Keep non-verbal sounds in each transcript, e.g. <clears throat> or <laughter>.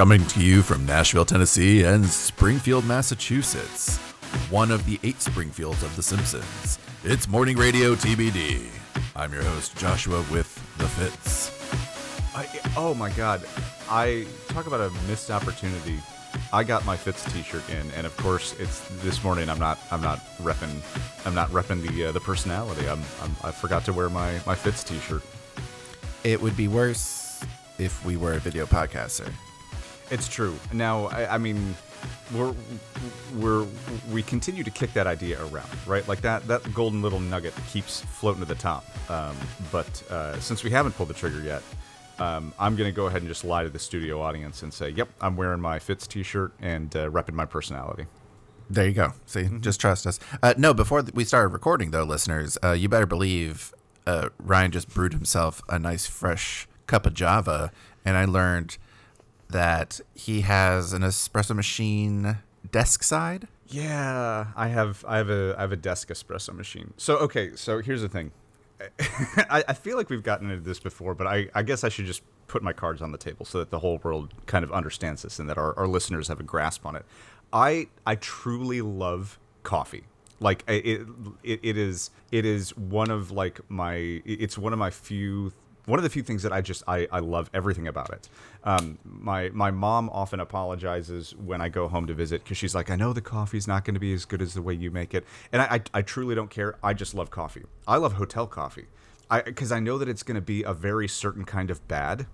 Coming to you from Nashville, Tennessee and Springfield, Massachusetts, one of the eight Springfields of The Simpsons. It's Morning Radio TBD. I'm your host, Joshua with The Fits. I, oh my god. I talk about a missed opportunity. I got my Fitz t-shirt in and of course it's this morning I'm not I'm not repping I'm not repping the uh, the personality. I'm, I'm I forgot to wear my my Fitz t-shirt. It would be worse if we were a video podcaster. It's true. Now, I, I, mean, we're we're we continue to kick that idea around, right? Like that that golden little nugget keeps floating to the top. Um, but uh, since we haven't pulled the trigger yet, um, I'm gonna go ahead and just lie to the studio audience and say, "Yep, I'm wearing my Fitz T-shirt and uh, repping my personality." There you go. See, mm-hmm. just trust us. Uh, no, before we started recording, though, listeners, uh, you better believe uh, Ryan just brewed himself a nice fresh cup of Java, and I learned that he has an espresso machine desk side. Yeah, I have I have a I have a desk espresso machine. So okay, so here's the thing. <laughs> I, I feel like we've gotten into this before, but I, I guess I should just put my cards on the table so that the whole world kind of understands this and that our, our listeners have a grasp on it. I I truly love coffee like it, it it is it is one of like my it's one of my few one of the few things that I just I, I love everything about it. Um, my my mom often apologizes when I go home to visit because she's like, I know the coffee's not going to be as good as the way you make it, and I, I, I truly don't care. I just love coffee. I love hotel coffee, I because I know that it's going to be a very certain kind of bad,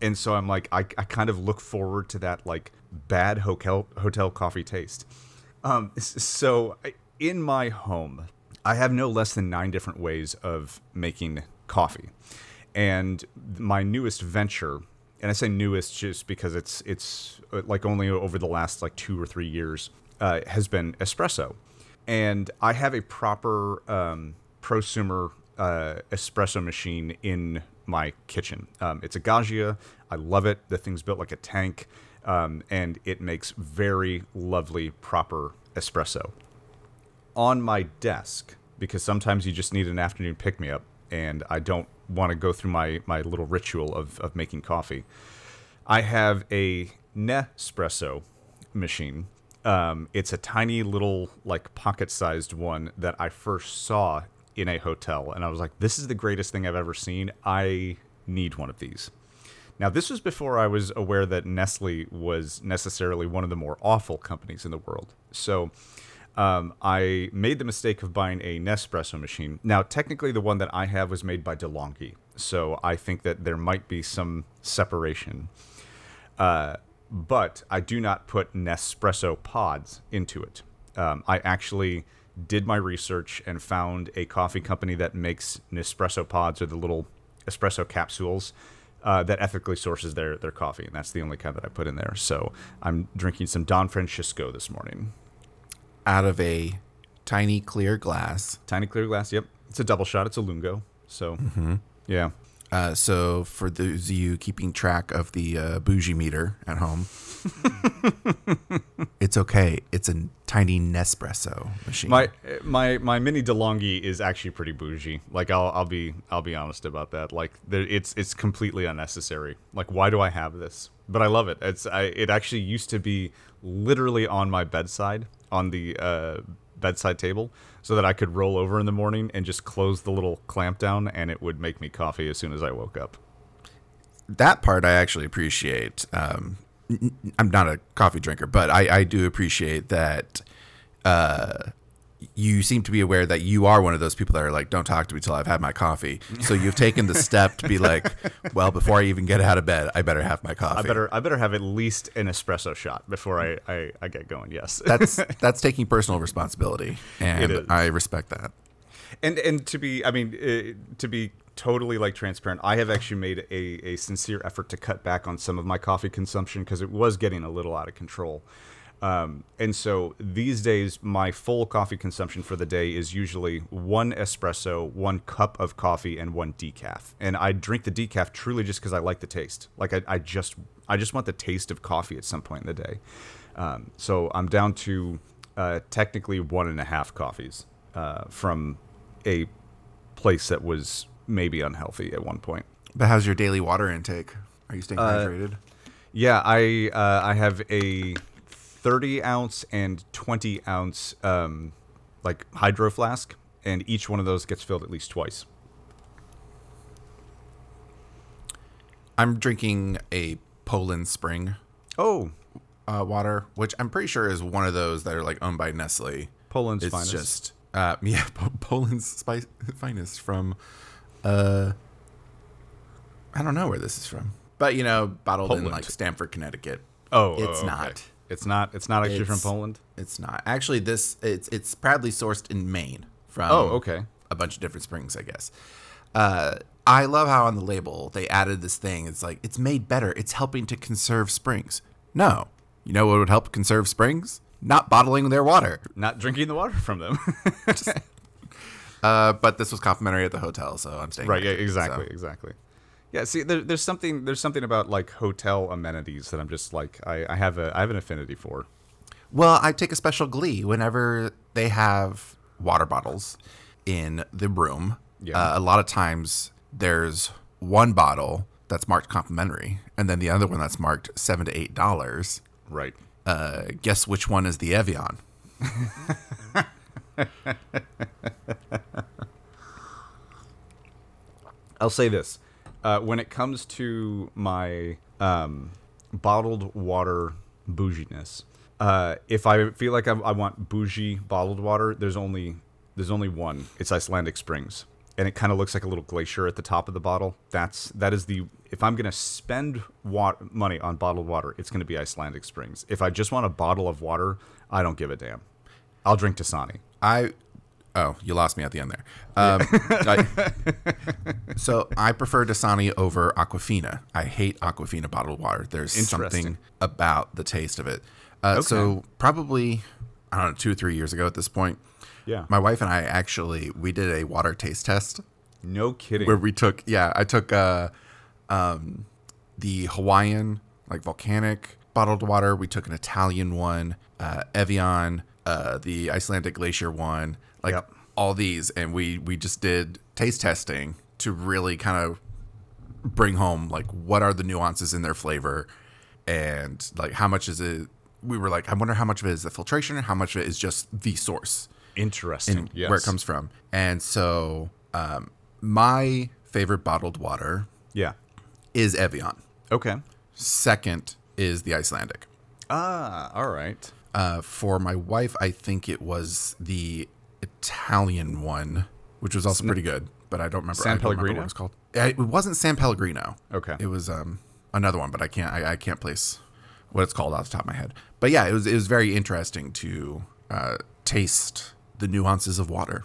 and so I'm like I, I kind of look forward to that like bad hotel hotel coffee taste. Um, so in my home, I have no less than nine different ways of making coffee. And my newest venture, and I say newest just because it's it's uh, like only over the last like two or three years, uh, has been espresso. And I have a proper um, prosumer uh, espresso machine in my kitchen. Um, it's a Gaggia. I love it. The thing's built like a tank, um, and it makes very lovely proper espresso on my desk because sometimes you just need an afternoon pick me up and I don't want to go through my, my little ritual of, of making coffee. I have a Nespresso machine. Um, it's a tiny little, like, pocket sized one that I first saw in a hotel. And I was like, this is the greatest thing I've ever seen. I need one of these. Now, this was before I was aware that Nestle was necessarily one of the more awful companies in the world. So um, I made the mistake of buying a Nespresso machine. Now, technically, the one that I have was made by DeLonghi, so I think that there might be some separation. Uh, but I do not put Nespresso pods into it. Um, I actually did my research and found a coffee company that makes Nespresso pods or the little espresso capsules uh, that ethically sources their their coffee, and that's the only kind that I put in there. So I'm drinking some Don Francisco this morning out of a tiny clear glass. Tiny clear glass. Yep, it's a double shot. It's a lungo. So mm-hmm. yeah. Uh, so for those of you keeping track of the uh, bougie meter at home, <laughs> it's okay. It's a tiny Nespresso machine. My my my mini DeLonghi is actually pretty bougie. Like I'll I'll be I'll be honest about that. Like there, it's it's completely unnecessary. Like why do I have this? But I love it. It's I it actually used to be literally on my bedside on the uh, bedside table so that I could roll over in the morning and just close the little clamp down and it would make me coffee as soon as I woke up. That part I actually appreciate. Um, I'm not a coffee drinker, but I, I do appreciate that uh, you seem to be aware that you are one of those people that are like, don't talk to me till I've had my coffee. So you've taken the step to be like, <laughs> well, before I even get out of bed, I better have my coffee. I better, I better have at least an espresso shot before I, I, I get going. Yes, that's <laughs> that's taking personal responsibility, and I respect that. And and to be, I mean, uh, to be totally like transparent, I have actually made a, a sincere effort to cut back on some of my coffee consumption because it was getting a little out of control. Um, and so these days, my full coffee consumption for the day is usually one espresso, one cup of coffee, and one decaf. And I drink the decaf truly just because I like the taste. Like I, I, just, I just want the taste of coffee at some point in the day. Um, so I'm down to uh, technically one and a half coffees uh, from a place that was maybe unhealthy at one point. But how's your daily water intake? Are you staying uh, hydrated? Yeah, I uh, I have a 30 ounce and 20 ounce um, like hydro flask, and each one of those gets filled at least twice. I'm drinking a Poland Spring Oh, uh, water, which I'm pretty sure is one of those that are like owned by Nestle. Poland's it's finest. just uh, <laughs> yeah, Po- Poland's spice finest from uh, I don't know where this is from, but you know, bottled in like Stamford, Connecticut. oh, it's oh, okay. not. It's not. It's not actually from Poland. It's not actually. This it's it's proudly sourced in Maine from Oh, okay. a bunch of different springs, I guess. Uh, I love how on the label they added this thing. It's like it's made better. It's helping to conserve springs. No, you know what would help conserve springs? Not bottling their water. Not drinking the water from them. <laughs> Uh, but this was complimentary at the hotel, so I'm staying. right. Yeah. Exactly. so. Exactly. Yeah. See, there, there's something. There's something about like hotel amenities that I'm just like I, I have a I have an affinity for. Well, I take a special glee whenever they have water bottles in the room. Yeah. Uh, a lot of times there's one bottle that's marked complimentary, and then the other one that's marked seven to eight dollars. Right. Uh, guess which one is the Evian? <laughs> I'll say this: uh, when it comes to my um, bottled water bouginess, uh, if I feel like I, I want bougie bottled water, there's only there's only one. It's Icelandic Springs, and it kind of looks like a little glacier at the top of the bottle. That's that is the if I'm gonna spend wa- money on bottled water, it's gonna be Icelandic Springs. If I just want a bottle of water, I don't give a damn. I'll drink Dasani. I oh, you lost me at the end there. Um, I- <laughs> so I prefer Dasani over Aquafina. I hate Aquafina bottled water. There's something about the taste of it. Uh, So probably I don't know two or three years ago at this point. Yeah. My wife and I actually we did a water taste test No kidding. where we took yeah I took uh, um, the Hawaiian like volcanic bottled water. We took an Italian one, uh, Evian, uh, the Icelandic glacier one, like Yep. all these, and we we just did taste testing to really kind of bring home like what are the nuances in their flavor and like how much is it. We were like, I wonder how much of it is the filtration, and how much of it is just the source Interesting. yes. where it comes from. And so, um, my favorite bottled water Yeah. is Evian. Okay. Second is the Icelandic. Ah, all right. Uh, for my wife, I think it was the Italian one, which was also pretty good, but I don't remember. San remember Pellegrino? what it was called. It wasn't San Pellegrino. Okay. It was um, another one, but I can't. I, I can't place what it's called off the top of my head. But yeah, it was it was very interesting to uh, taste the nuances of water.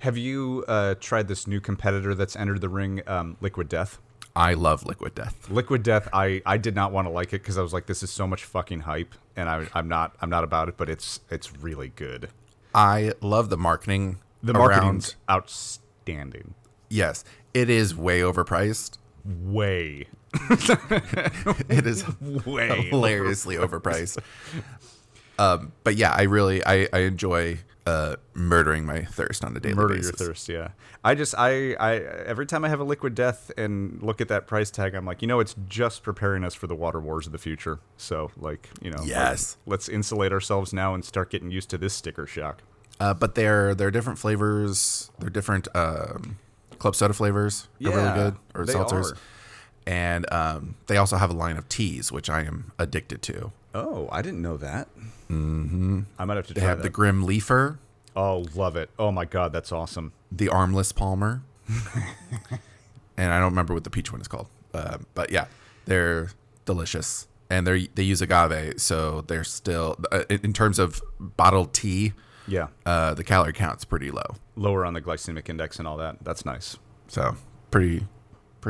Have you uh, tried this new competitor that's entered the ring, um, Liquid Death? I love Liquid Death. Liquid Death, I, I did not want to like it because I was like, this is so much fucking hype, and I, I'm not I'm not about it, but it's it's really good. I love the marketing. The around- marketing's outstanding. Yes, it is way overpriced. Way, <laughs> It is way hilariously overpriced. Um, but yeah, I really I, I enjoy uh, murdering my thirst on a daily Murder basis. your thirst, yeah. I just I I every time I have a Liquid Death and look at that price tag, I'm like, you know, it's just preparing us for the water wars of the future. So like, you know, like, Yes. let's insulate ourselves now and start getting used to this sticker shock. Uh, but they're they're different flavors. They're different um, club soda flavors. They're Yeah, really good or seltzers. are. And um, they also have a line of teas, which I am addicted to. Oh, I didn't know that. Mm-hmm. I might have to They have that. the Grim Leafer, oh, love it. Oh my god, that's awesome. the Armless Palmer, <laughs> and I don't remember what the peach one is called. Uh, but yeah, they're delicious, and they they use agave, so they're still uh, in in terms of bottled tea. Yeah, Uh, the calorie count's pretty low, lower on the glycemic index and all that. That's nice. so pretty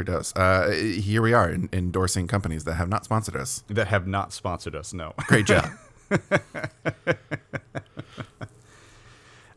dose. Uh, here we are in, endorsing companies that have not sponsored us. That have not sponsored us. No. Great job. <laughs>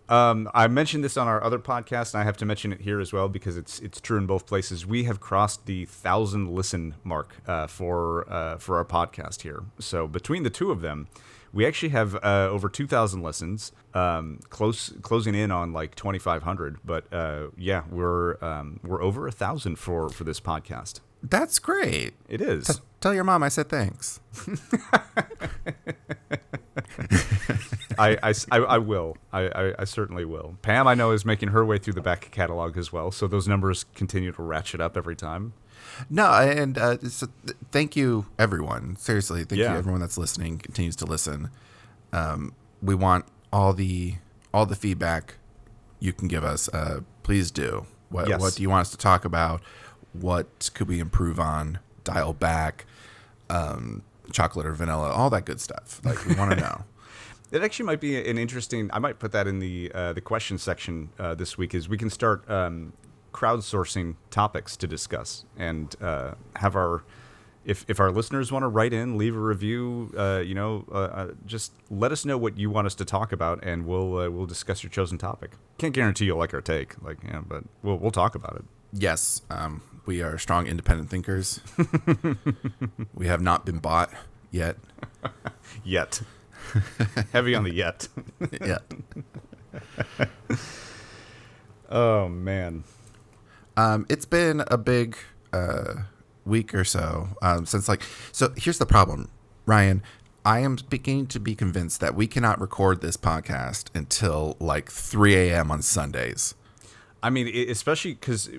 Um, I mentioned this on our other podcast, and I have to mention it here as well because it's it's true in both places. We have crossed the thousand listen mark uh, for uh, for our podcast here. So between the two of them, we actually have uh, over two thousand listens, um, close closing in on like twenty five hundred. But uh, yeah, we're um, we're over a thousand for for this podcast. That's great. It is. Tell your mom I said thanks. <laughs> I, I, I, I will. I, I, I certainly will. Pam, I know, is making her way through the back catalog as well. So those numbers continue to ratchet up every time. No, and uh, so th- thank you, everyone. Seriously, thank Yeah. you, everyone that's listening, continues to listen. Um, we want all the all the feedback you can give us. Uh, please do. What Yes. What do you want us to talk about? What could we improve on? Dial back, um, chocolate or vanilla, all that good stuff. Like we want to know. <laughs> It actually might be an interesting. I might put that in the uh, the question section uh, this week. Is we can start um, crowdsourcing topics to discuss and uh, have our if if our listeners want to write in, leave a review. Uh, you know, uh, uh, just let us know what you want us to talk about, and we'll uh, we'll discuss your chosen topic. Can't guarantee you'll like our take, like yeah, but we'll we'll talk about it. Yes, um, we are strong, independent thinkers. <laughs> we have not been bought yet. <laughs> Yet, <laughs> heavy on the yet. yet. oh man. Um, it's been a big uh, week or so um, since like. So here's the problem, Ryan. I am beginning to be convinced that we cannot record this podcast until like 3 a.m. on Sundays. I mean, especially because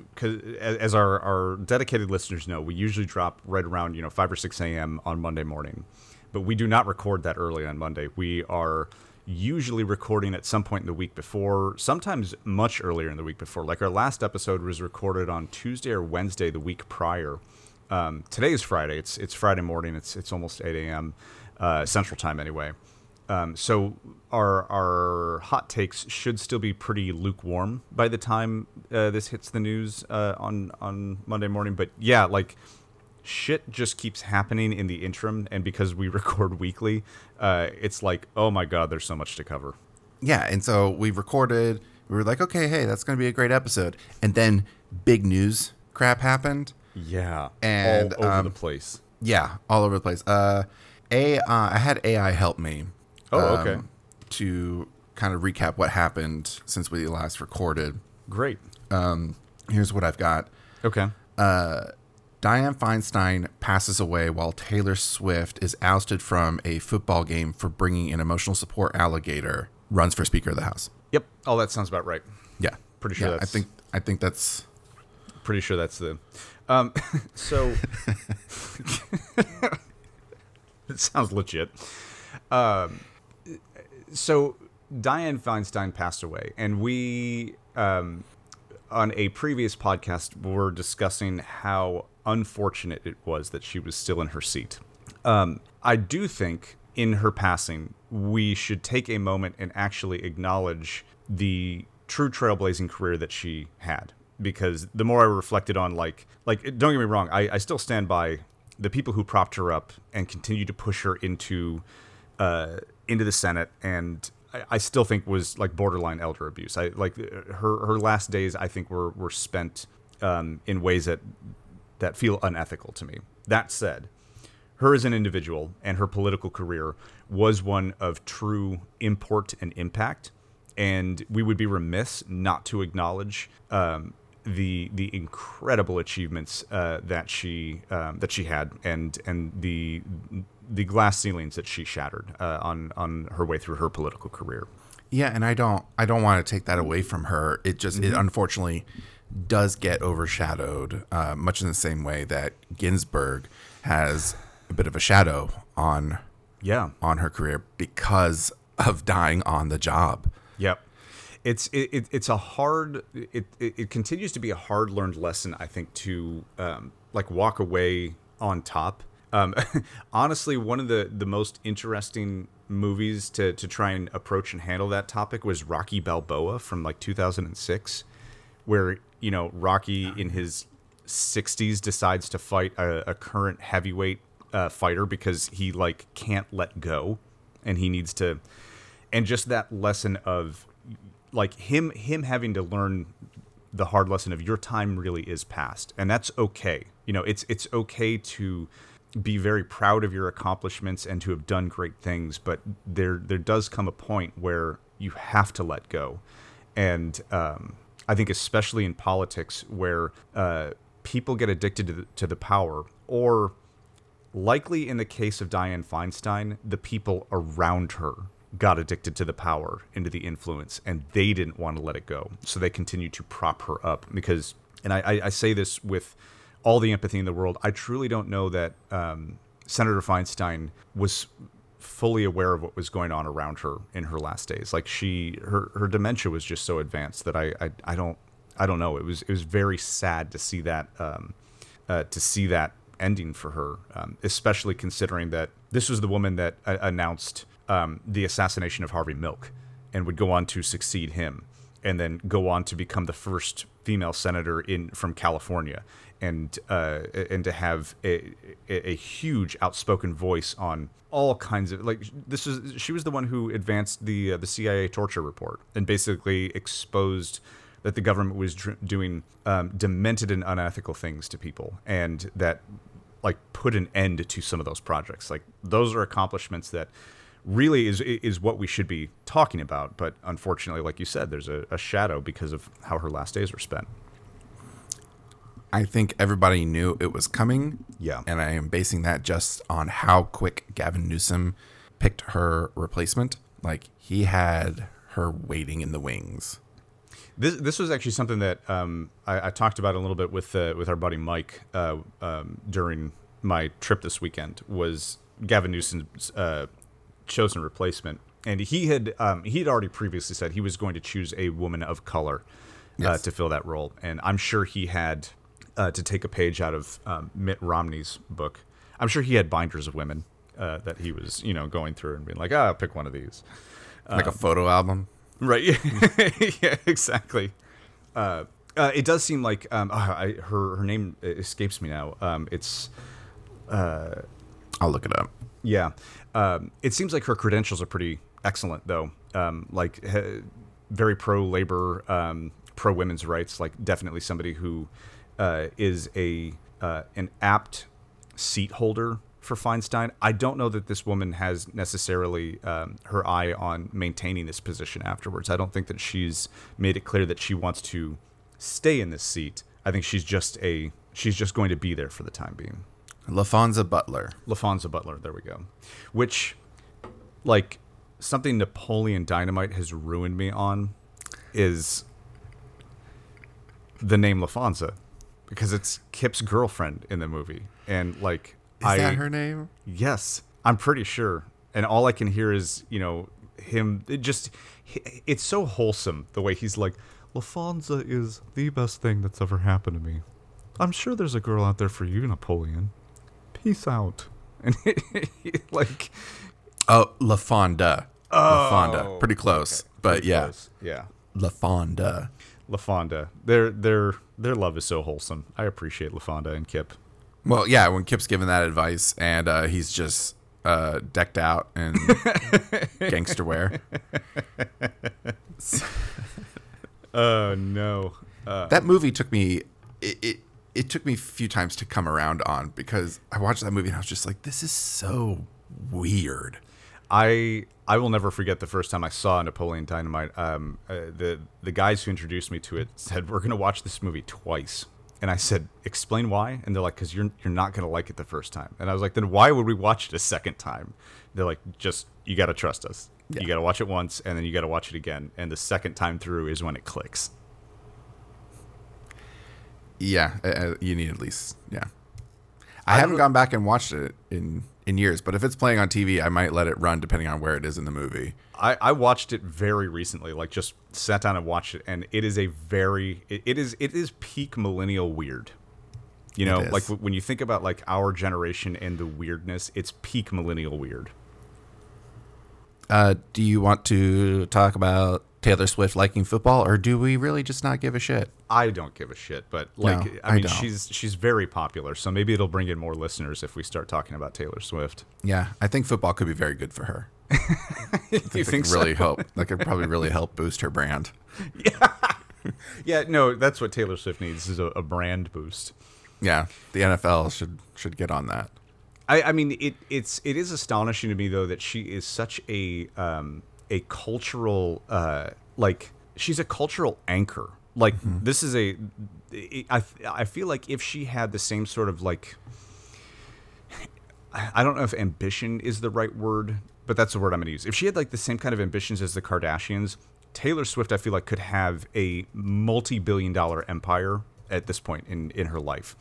as our, our dedicated listeners know, we usually drop right around you know five or six a.m. on Monday morning, but we do not record that early on Monday. We are usually recording at some point in the week before, sometimes much earlier in the week before. Like our last episode was recorded on Tuesday or Wednesday the week prior. Um, today is Friday. It's it's Friday morning. It's it's almost eight a.m. Uh, Central Time anyway. Um, so our our hot takes should still be pretty lukewarm by the time uh, this hits the news uh, on on Monday morning. But yeah, like shit just keeps happening in the interim, and because we <laughs> record weekly, uh, it's like oh my god, there's so much to cover. Yeah, and so we recorded. We were like, okay, hey, that's going to be a great episode. And then big news crap happened. Yeah, And, all over um, the place. Yeah, all over the place. Uh, a uh, I had AI help me. Oh, okay. um, To kind of recap what happened since we last recorded. Great. Um, here's what I've got. Okay. Dianne Feinstein passes away while Taylor Swift is ousted from a football game for bringing an emotional support alligator. Runs for Speaker of the House. Yep. Oh, that sounds about right. Yeah, Pretty sure Yeah, I think I think that's Pretty sure that's the. Um, <laughs> so <laughs> it sounds legit. Um, so Dianne Feinstein passed away, and we um, on a previous podcast were discussing how unfortunate it was that she was still in her seat. Um, I do think in her passing, we should take a moment and actually acknowledge the true trailblazing career that she had. Because the more I reflected on, like, like don't get me wrong, I, I still stand by the people who propped her up and continued to push her into uh, into the Senate, and I, I still think was like borderline elder abuse. I like her her last days. I think were were spent um, in ways that that feel unethical to me. That said, her as an individual and her political career was one of true import and impact, and we would be remiss not to acknowledge um, the the incredible achievements uh, that she um, that she had, and and the the glass ceilings that she shattered uh, on on her way through her political career. Yeah, and I don't I don't want to take that away from her. It just Mm-hmm. it unfortunately does get overshadowed, uh, much in the same way that Ginsburg has a bit of a shadow on Yeah, on her career because of dying on the job. Yep. It's it, it, it's a hard it, it it continues to be a hard learned lesson I think to um, like walk away on top. Um, <laughs> honestly, one of the the most interesting movies to to try and approach and handle that topic was Rocky Balboa from like 2006, where you know Rocky in his 60s decides to fight a, a current heavyweight uh, fighter because he like can't let go, and he needs to and just that lesson of like him him having to learn the hard lesson of your time really is past and that's okay. You know it's it's okay to be very proud of your accomplishments and to have done great things but there there does come a point where you have to let go. And um, I think especially in politics where uh, people get addicted to the, to the power, or likely in the case of Dianne Feinstein, the people around her got addicted to the power and to the influence, and they didn't want to let it go. So they continued to prop her up because, and I, I, I say this with all the empathy in the world, I truly don't know that um, Senator Feinstein was fully aware of what was going on around her in her last days. Like she, her, her dementia was just so advanced that I, I, I don't, I don't know. It was, it was very sad to see that, um, uh, to see that ending for her, um, especially considering that this was the woman that uh, announced um, the assassination of Harvey Milk and would go on to succeed him and then go on to become the first female senator in from California. And uh, and to have a, a, huge outspoken voice on all kinds of like this is she was the one who advanced the uh, the CIA torture report and basically exposed that the government was dr- doing um, demented and unethical things to people and that like put an end to some of those projects. Like those are accomplishments that really is is what we should be talking about but unfortunately like you said there's a, a shadow because of how her last days were spent I think everybody knew it was coming. Yeah. And I am basing that just on how quick Gavin Newsom picked her replacement. Like he had her waiting in the wings. This this was actually something that um, I, I, talked about a little bit with uh, with our buddy Mike uh, um, during my trip this weekend. Was Gavin Newsom's uh, chosen replacement, and he had um, he had already previously said he was going to choose a woman of color uh, to fill that role, and I'm sure he had uh, to take a page out of um, Mitt Romney's book. I'm sure he had binders of women uh, that he was, you know, going through and being like, "Ah, I'll pick one of these." Like um, a photo album, right? <laughs> yeah, exactly. Uh, uh, it does seem like um, oh, I, her her name escapes me now. Um, it's uh, I'll look it up. Yeah, um, it seems like her credentials are pretty excellent, though. Um, like he, very pro labor, um, pro women's rights. Like definitely somebody who uh, is a uh, an apt seat holder for Feinstein. I don't know that this woman has necessarily um, her eye on maintaining this position afterwards. I don't think that she's made it clear that she wants to stay in this seat. I think she's just a she's just going to be there for the time being. Laphonza Butler. Laphonza Butler. There we go. Which, like, something Napoleon Dynamite has ruined me on is the name LaFonza because it's Kip's girlfriend in the movie, and like, is I, that her name? Yes, I'm pretty sure. And all I can hear is you know him. It just it's so wholesome the way he's like, LaFonza is the best thing that's ever happened to me. I'm sure there's a girl out there for you, Napoleon. Peace out. <laughs> And like, oh, LaFawnduh. Oh, LaFawnduh. Pretty close, okay. but Pretty yeah, close. yeah, LaFawnduh. LaFawnduh. Their their their love is so wholesome. I appreciate LaFawnduh and Kip. Well, yeah, when Kip's giving that advice and uh, he's just uh, decked out in <laughs> gangster wear. <laughs> oh no. Uh, that movie took me it, it it took me a few times to come around on because I watched that movie and I was just like, this is so weird. I I will never forget the first time I saw Napoleon Dynamite. Um, uh, the the guys who introduced me to it said we're gonna watch this movie twice, and I said, explain why, and they're like, because you're you're not gonna like it the first time, and I was like, then why would we watch it a second time? They're like, just you gotta trust us. Yeah. You gotta watch it once, and then you gotta watch it again, and the second time through is when it clicks. Yeah, uh, uh you need at least yeah. I, I haven't gone back and watched it in in years, but if it's playing on TV, I might let it run depending on where it is in the movie. I, I watched it very recently, like just sat down and watched it, and it is a very it, it is it is peak millennial weird. You know, like w- when you think about like our generation and the weirdness, it's peak millennial weird. Uh, do you want to talk about Taylor Swift liking football, or do we really just not give a shit? I don't give a shit, but like no, I mean, I she's she's very popular, so maybe it'll bring in more listeners if we start talking about Taylor Swift. Yeah, I think football could be very good for her. <laughs> you think so? really help? <laughs> That could probably really help boost her brand. Yeah, <laughs> yeah. No, that's what Taylor Swift needs is a, a brand boost. Yeah, the NFL should should get on that. I, I mean, it it's it is astonishing to me though that she is such a um, a cultural uh, like she's a cultural anchor Like this is a, I I feel like if she had the same sort of like, I don't know if ambition is the right word, but that's the word I'm going to use. If she had like the same kind of ambitions as the Kardashians, Taylor Swift, I feel like could have a multi-billion-dollar empire at this point in in her life.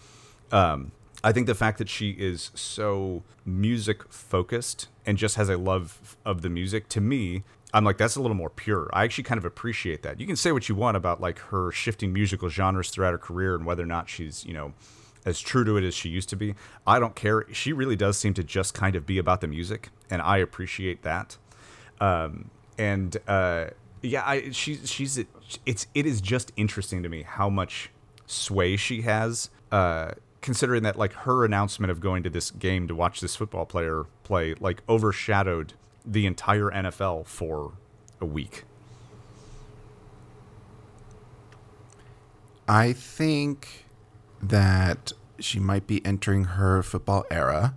Um, I think the fact that she is so music focused and just has a love of the music to me I'm like that's a little more pure. I actually kind of appreciate that. You can say what you want about like her shifting musical genres throughout her career and whether or not she's, you know, as true to it as she used to be. I don't care. She really does seem to just kind of be about the music and I appreciate that. Um, and uh, yeah, I she's she's it's it is just interesting to me how much sway she has uh, considering that like her announcement of going to this game to watch this football player play like overshadowed the entire NFL for a week. I think that she might be entering her football era.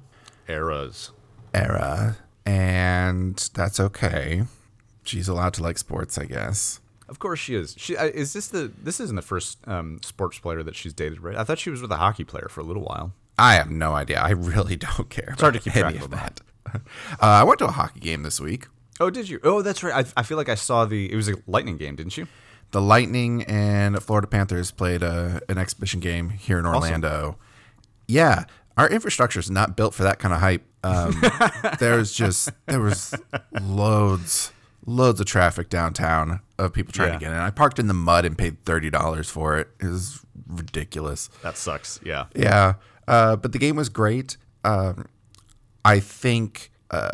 Eras. Era. And that's okay. She's allowed to like sports, I guess. Of course she is. She uh, is this the this isn't the first um, sports player that she's dated, right? I thought she was with a hockey player for a little while. I have no idea. I really <laughs> don't care. It's hard to keep track of of that. <laughs> Uh, I went to a hockey game this week. Oh, did you? Oh, that's right. I, I feel like I saw the. It was a Lightning game, didn't you? The Lightning and Florida Panthers played a, an exhibition game here in Orlando. Yeah, our infrastructure is not built for that kind of hype. Um, <laughs> there's just there was loads loads of traffic downtown of people trying Yeah. to get in. I parked in the mud and paid thirty dollars for it. It was ridiculous. That sucks. Yeah. Yeah, uh, but the game was great. Um, I think uh,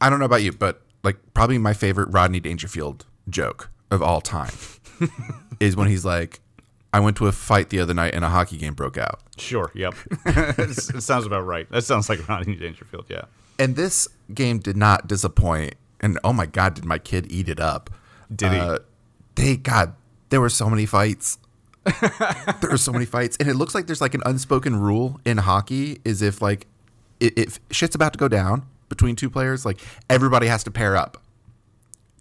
I don't know about you, but like probably my favorite Rodney Dangerfield joke of all time <laughs> is when he's like, "I went to a fight the other night and a hockey game broke out." Sure. Yep. <laughs> it sounds about right. That sounds like Rodney Dangerfield. Yeah. And this game did not disappoint. And oh my god, did my kid eat it up? Did he? Uh, they God, there were so many fights. <laughs> there were so many fights, and it looks like there's like an unspoken rule in hockey: is if like if shit's about to go down between two players, like everybody has to pair up oh,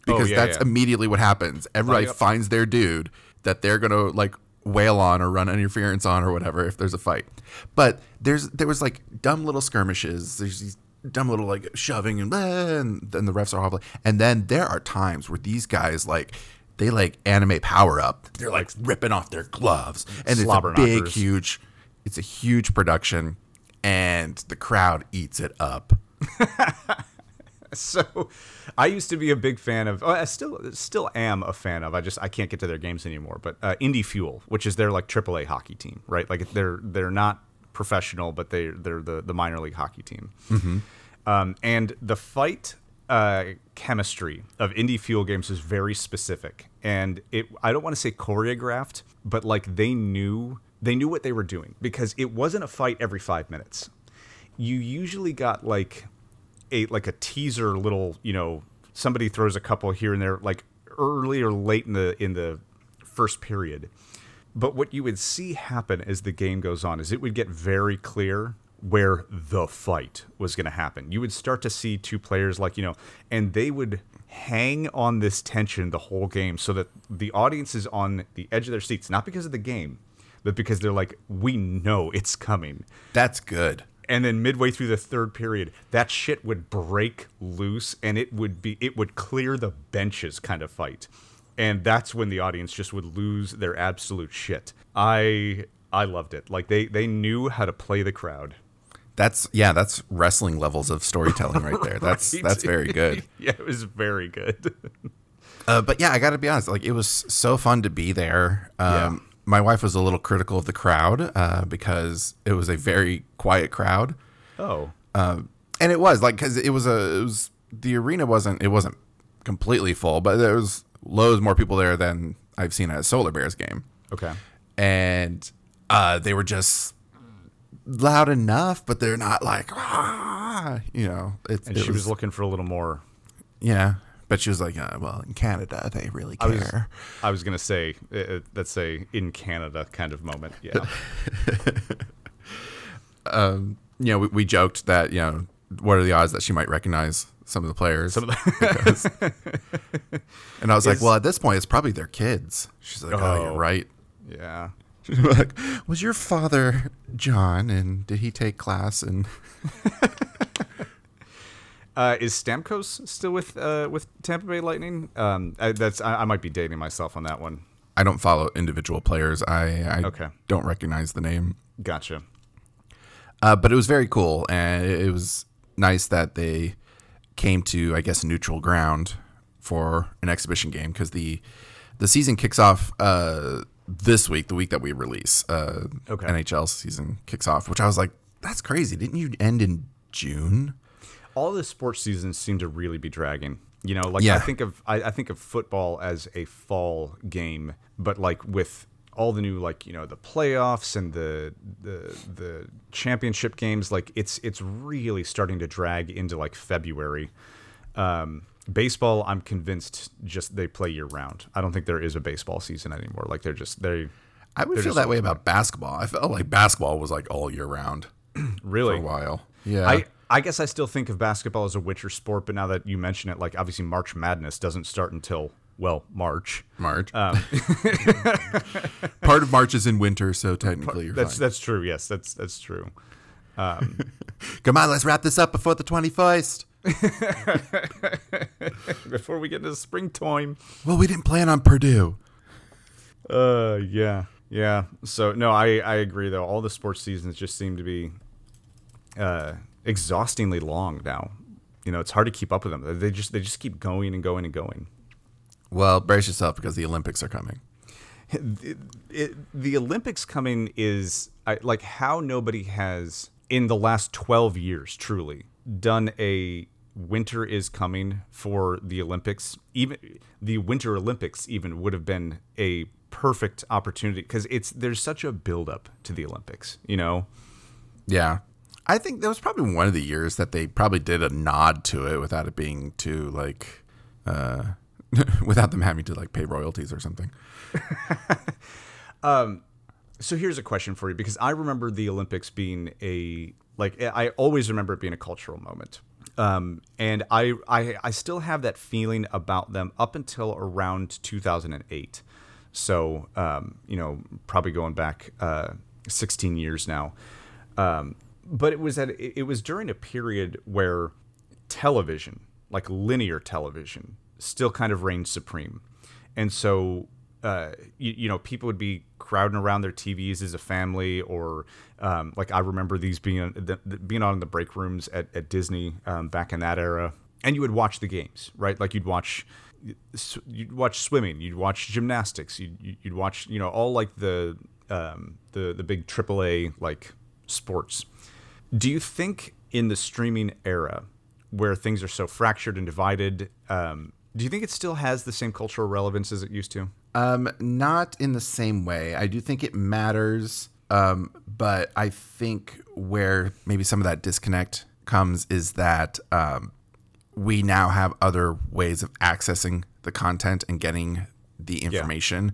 because Oh, yeah, that's yeah. immediately what happens. Everybody up. finds their dude that they're gonna like wail on or run interference on or whatever if there's a fight. But there's there was like dumb little skirmishes. There's these dumb little like shoving and, and then the refs are awful. And then there are times where these guys like they like anime power up. They're like ripping off their gloves, and it's a big, knockers. huge. It's a huge production, and the crowd eats it up. <laughs> So, I used to be a big fan of. Oh, I still still am a fan of. I just I can't get to their games anymore. But uh, Indy Fuel, which is their like AAA hockey team, right? Like they're they're not professional, but they they're the the minor league hockey team. Um, and the fight uh, chemistry of Indy Fuel games is very specific, and it I don't want to say choreographed, but like they knew they knew what they were doing because it wasn't a fight every five minutes. You usually got like a like a teaser little you know somebody throws a couple here and there like early or late in the in the first period but what you would see happen as the game goes on is it would get very clear where the fight was going to happen you would start to see two players like you know and they would hang on this tension the whole game so that the audience is on the edge of their seats not because of the game but because they're like we know it's coming That's good. and then midway through the third period that shit would break loose and it would be it would clear the benches kind of fight and that's when the audience just would lose their absolute shit i i loved it like they they knew how to play the crowd That's yeah, that's wrestling levels of storytelling right there. <laughs> That's Right? that's very good. <laughs> yeah it was very good Uh, but yeah, I got to be honest. Like it was so fun to be there. Um, Yeah. My wife was a little critical of the crowd uh, because it was a very quiet crowd, oh. Um, and it was like because it was a it was the arena wasn't it wasn't completely full, but there was loads more people there than I've seen at a Solar Bears game, okay. And uh, they were just loud enough, but they're not like ah, you know. It's, and it she was, looking for a little more yeah, but she was like, uh, well, in Canada they really I was, care. I was gonna say uh, uh, that's a in canada kind of moment yeah <laughs> you know, we, we joked that, you know, what are the odds that she might recognize some of the players. Some of the- <laughs> because- <laughs> and I was like, well, at this point, it's probably their kids. She's like, oh, Oh. you're right. yeah. She's like, was your father John, and did he take class? And Uh, is Stamkos still with uh, with Tampa Bay Lightning? Um, I, that's I, I might be dating myself on that one. I don't follow individual players. I, I Okay. don't recognize the name. Gotcha. Uh, but it was very cool, and it was nice that they came to, I guess, neutral ground for an exhibition game because the the season kicks off uh, this week, the week that we release. Uh, Okay. NHL season kicks off, which I was like, that's crazy. Didn't you end in June? All the sports seasons seem to really be dragging. You know, like I think of I, I think of football as a fall game, but like with all the new like you know the playoffs and the the the championship games, like it's it's really starting to drag into like February. Um, baseball, I'm convinced just they play year round. I don't think there is a baseball season anymore. Like they're just they I would feel that way about basketball. I felt like basketball was like all year round <clears throat> really for a while. Yeah. I, I guess I still think of basketball as a winter sport, but now that you mention it, like obviously March Madness doesn't start until well March. March. Um, <laughs> Part of March is in winter, so technically you're that's fine. that's true. Yes, that's that's true. <laughs> Come on, let's wrap this up before the 21st. <laughs> Before we get into springtime. Well, we didn't plan on Purdue. Uh, yeah, yeah. So no, I I agree though. All the sports seasons just seem to be uh exhaustingly long now. You know, it's hard to keep up with them. They just they just keep going and going and going. Well, brace yourself because the Olympics are coming. it, the Olympics coming is I, like how nobody has in the last 12 years truly done a winter is coming for the Olympics. Even the Winter Olympics even would have been a perfect opportunity because it's there's such a build up to the Olympics, you know. Yeah. I think that was probably one of the years that they probably did a nod to it without it being too like uh <laughs> without them having to like pay royalties or something. <laughs> So here's a question for you because I remember the Olympics being a like I always remember it being a cultural moment. Um, and I, I I still have that feeling about them up until around 2008. So um, you know, probably going back uh, 16 years now. Um, but it was at it was during a period where television, like linear television, still kind of reigned supreme. And so, uh, you, you know, people would be crowding around their TVs as a family, or um, like I remember these being the, the, being on in the break rooms at, at Disney um, back in that era, and you would watch the games, right? Like you'd watch. You'd watch swimming. You'd watch gymnastics. You'd, you'd watch, you know, all like the um, the the big AAA like sports. Do you think in the streaming era, where things are so fractured and divided, um, do you think it still has the same cultural relevance as it used to? Um, not in the same way. I do think it matters, um, but I think where maybe some of that disconnect comes is that um, we now have other ways of accessing the content and getting the information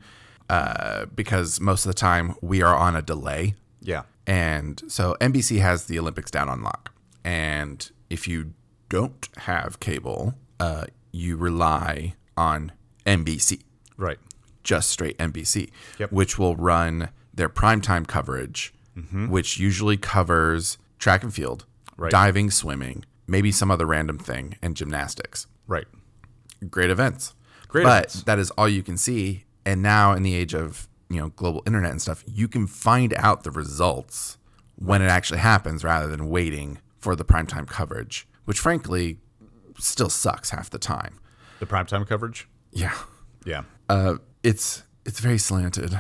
uh, because most of the time we are on a delay. Yeah. And so NBC has the Olympics down on lock. And if you don't have cable, uh, you rely on NBC Right. just straight NBC, Yep. which will run their primetime coverage, which usually covers track and field, Right. diving, swimming, maybe some other random thing, and gymnastics. Right. Great events. Great but events. that is all you can see. And now in the age of you know global internet and stuff, you can find out the results when it actually happens rather than waiting for the primetime coverage, which frankly still sucks half the time. The primetime coverage. Yeah. Yeah. uh, it's it's very slanted.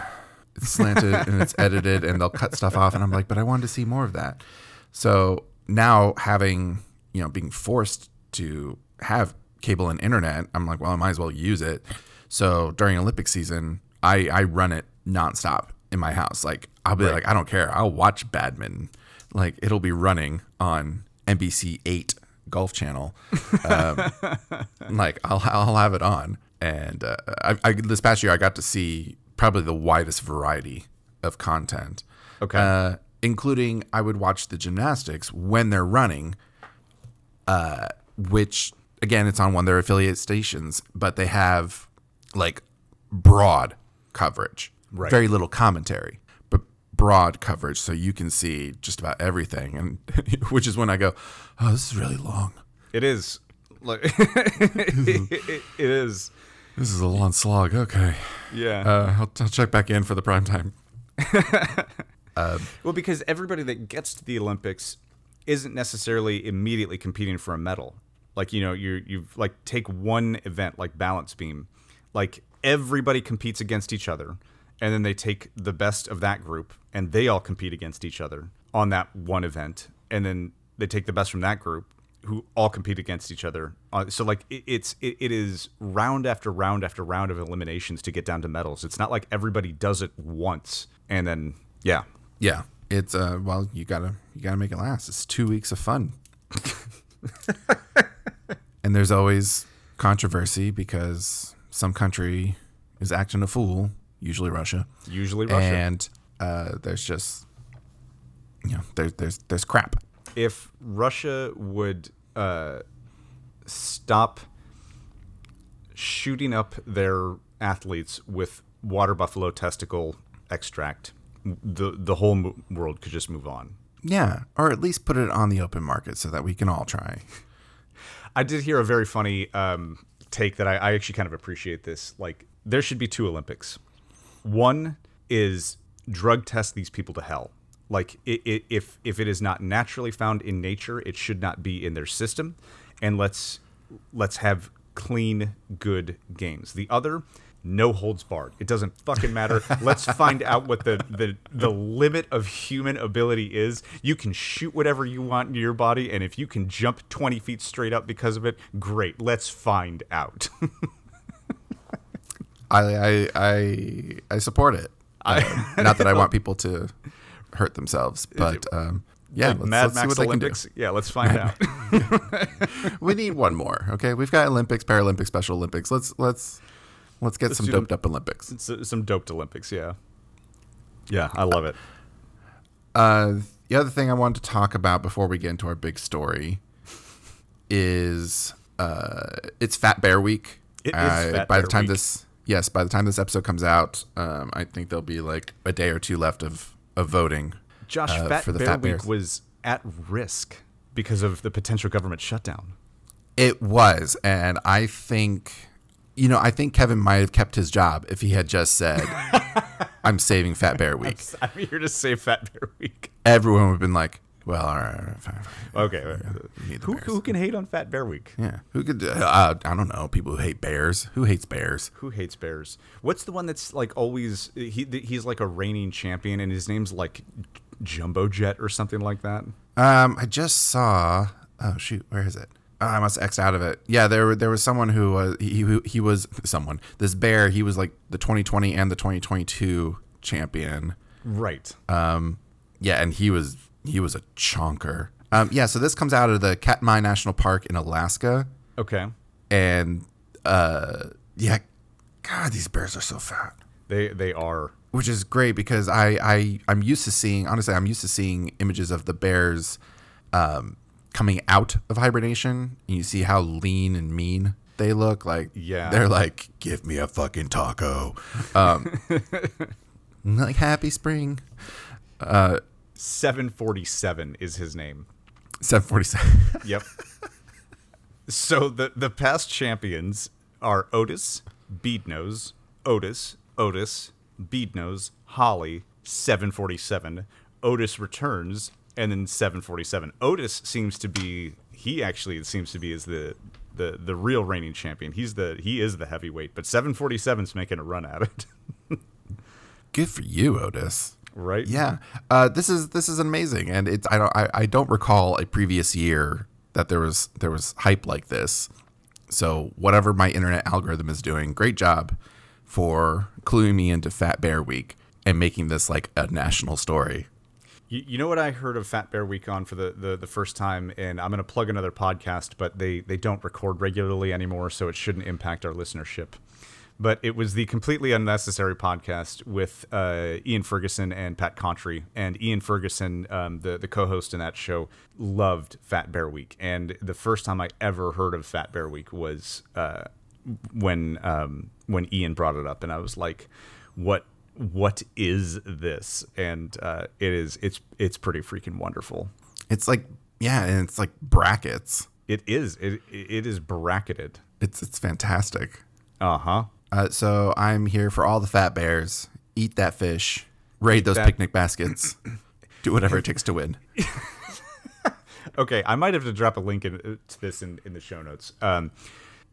It's slanted <laughs> and it's edited, and they'll cut stuff off. And I'm like, but I wanted to see more of that. So now having you know being forced to have cable and internet, I'm like, well, I might as well use it. So during Olympic season, I I run it nonstop in my house. Like I'll be Right. like, I don't care. I'll watch badminton. Like it'll be running on NBC eight Golf Channel. Um, <laughs> like I'll I'll have it on, and uh, I, I this past year I got to see probably the widest variety of content. Okay. uh, including I would watch the gymnastics when they're running, uh, which again, it's on one of their affiliate stations, but they have like broad coverage, Right. very little commentary, but broad coverage, so you can see just about everything. And <laughs> which is when I go, oh, this is really long. It is. Like, <laughs> it, is. This is a long slog. Okay, Yeah. uh, I'll, I'll check back in for the prime time. <laughs> Well, because everybody that gets to the Olympics isn't necessarily immediately competing for a medal. Like you know, you you've like take one event like balance beam, like everybody competes against each other, and then they take the best of that group and they all compete against each other on that one event, and then they take the best from that group who all compete against each other. Uh, so like it, it's it, it is round after round after round of eliminations to get down to medals. It's not like everybody does it once and then yeah. Yeah, it's uh, well, you gotta you gotta make it last. It's two weeks of fun, <laughs> and there's always controversy because some country is acting a fool, usually Russia, Usually Russia. and uh, there's just you know there's there's there's crap. if Russia would uh, stop shooting up their athletes with water buffalo testicle extract, the the whole mo- world could just move on. Yeah, or at least put it on the open market so that we can all try. <laughs> I did hear a very funny um, take that I, I actually kind of appreciate this. Like, there should be two Olympics. One is drug test these people to hell. Like, i i if if it is not naturally found in nature, it should not be in their system. And let's let's have clean, good games. The other, no holds barred. It doesn't fucking matter. <laughs> Let's find out what the, the the limit of human ability is. You can shoot whatever you want into your body, and if you can jump 20 feet straight up because of it, great. Let's find out. <laughs> I I I, I support it. Uh, <laughs> not that I want people to hurt themselves, but um, yeah, Like let's, Mad let's see Max what they can do. Yeah, let's find out. <laughs> we need one more. Okay, we've got Olympics, Paralympics, Special Olympics. Let's let's let's get some do them- doped up Olympics. Some doped Olympics. Yeah. Yeah, I love it. Uh, the other thing I wanted to talk about before we get into our big story is uh, it's Fat Bear Week. It is Uh, Fat by Bear the time Week. this yes, by the time this episode comes out, um, I think there'll be like a day or two left of of voting. Josh, uh, Fat for the Bear Fat Week Bears. was at risk because of the potential government shutdown. It was, and I think, you know, I think Kevin might have kept his job if he had just said, <laughs> "I'm saving Fat Bear Week." I'm here to save Fat Bear Week. Everyone would have been like, "Well, all right, all right, fine, fine. Okay. we Who, who can hate on Fat Bear Week? Yeah, who could? Uh, I don't know. People who hate bears. Who hates bears? Who hates bears? What's the one that's like always he he's like a reigning champion and his name's like Jumbo Jet or something like that. Um, I just saw. Oh shoot, where is it? Oh, I must X out of it. Yeah, there there was someone who was he he, he was <laughs> someone. This bear, he was like the 2020 and the 2022 champion. Right. Um, yeah, and he was he was a chonker. Um, yeah, so this comes out of the Katmai National Park in Alaska, Okay. and uh, yeah, God, these bears are so fat. They they are. which is great because I, I I'm used to seeing honestly I'm used to seeing images of the bears um, coming out of hibernation and you see how lean and mean they look like Yeah. they're like give me a fucking taco um, <laughs> like happy spring uh, 747 is his name. 747 <laughs> Yep. so the the past champions are Otis, Beadnose, Otis, Otis, Beadnose, Holly, 747. Otis returns, and then 747. Otis seems to be he actually seems to be is the the the real reigning champion. He's the he is the heavyweight, but 747's making a run at it. <laughs> good for you Otis right? Yeah, uh, this is this is amazing, and it's I don't I, I don't recall a previous year that there was there was hype like this. So whatever my internet algorithm is doing, great job for cluing me into Fat Bear Week and making this like a national story. You, you know what I heard of Fat Bear Week on for the, the, the first time, and I'm going to plug another podcast, but they, they don't record regularly anymore, so it shouldn't impact our listenership. But it was the completely unnecessary podcast with uh, Ian Ferguson and Pat Contry. And Ian Ferguson, um, the the co-host in that show, loved Fat Bear Week. And the first time I ever heard of Fat Bear Week was uh, when um, when Ian brought it up, and I was like, "What? What is this?" And uh, it is it's it's pretty freaking wonderful. It's like yeah, and it's like brackets. It is it it is bracketed. It's it's fantastic. Uh-huh. Uh, so I'm here for all the fat bears. Eat that fish. Raid those that- picnic baskets. <coughs> Do whatever it takes to win. <laughs> Okay, I might have to drop a link in, uh, to this in, in the show notes. Um,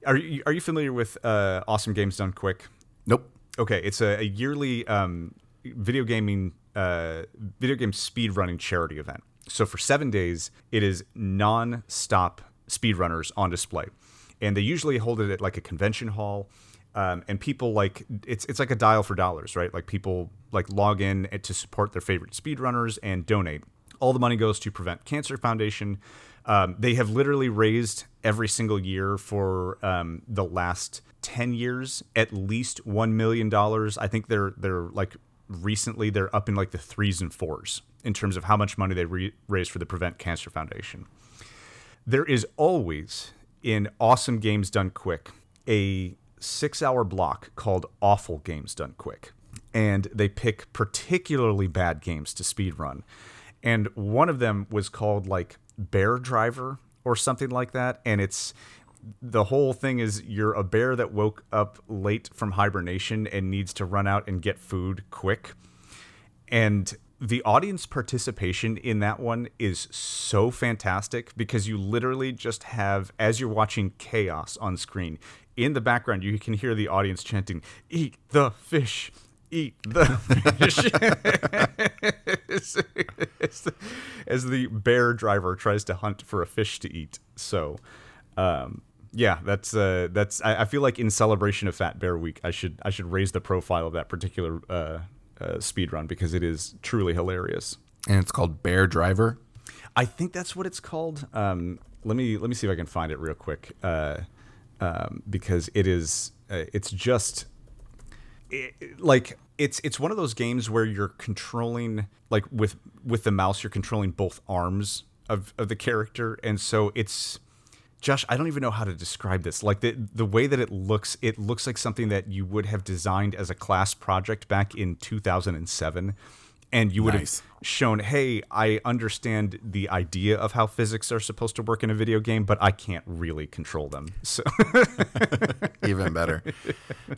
are you are you familiar with uh, Awesome Games Done Quick? Nope. Okay, it's a, a yearly um, video gaming uh, video game speed running charity event. So for seven days, it is non-stop speedrunners on display, and they usually hold it at like a convention hall. Um, and people like it's it's like a dial for dollars, right? Like people like log in to support their favorite speedrunners and donate. All the money goes to Prevent Cancer Foundation. Um, they have literally raised every single year for um, the last ten years at least one million dollars. I think they're they're like recently they're up in like the threes and fours in terms of how much money they re- raised for the Prevent Cancer Foundation. There is always in Awesome Games Done Quick a six hour block called Awful Games Done Quick. And they pick particularly bad games to speedrun. And one of them was called like Bear Driver or something like that. And it's the whole thing is you're a bear that woke up late from hibernation and needs to run out and get food quick. And the audience participation in that one is so fantastic because you literally just have, as you're watching chaos on screen, in the background, you can hear the audience chanting, Eat the fish. Eat the fish as, <laughs> <laughs> as the bear driver tries to hunt for a fish to eat. So, um, yeah, that's uh, that's. I, I feel like in celebration of Fat Bear Week, I should I should raise the profile of that particular uh, uh, speed run because it is truly hilarious. And it's called Bear Driver. I think that's what it's called. Um, let me let me see if I can find it real quick uh, um, because it is uh, it's just it, like it's it's one of those games where you're controlling like with with the mouse you're controlling both arms of of the character and so it's Josh, I don't even know how to describe this. Like the the way that it looks, it looks like something that you would have designed as a class project back in 2007 and you would Nice. have shown, "Hey, I understand the idea of how physics are supposed to work in a video game, but I can't really control them." So <laughs> Even better.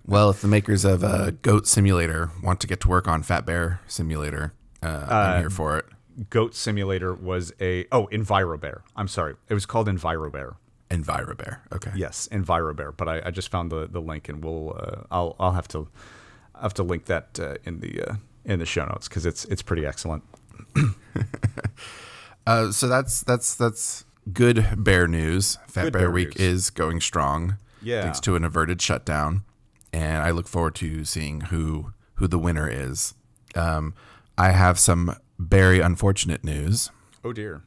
well, if the makers of uh, Goat Simulator want to get to work on Fat Bear Simulator, uh, I'm here for it. Goat Simulator was a oh, EnviroBear. I'm sorry. It was called EnviroBear. EnviroBear. Okay. Yes, EnviroBear. But I, I just found the, the link, and we'll uh, I'll I'll have to I'll have to link that uh, in the uh, in the show notes because it's it's pretty excellent. <laughs> Uh, so that's that's that's good bear news. Fat Good Bear, bear Week news. is going strong. Yeah. Thanks to an averted shutdown, and I look forward to seeing who who the winner is. Um, I have some very unfortunate news. Oh dear.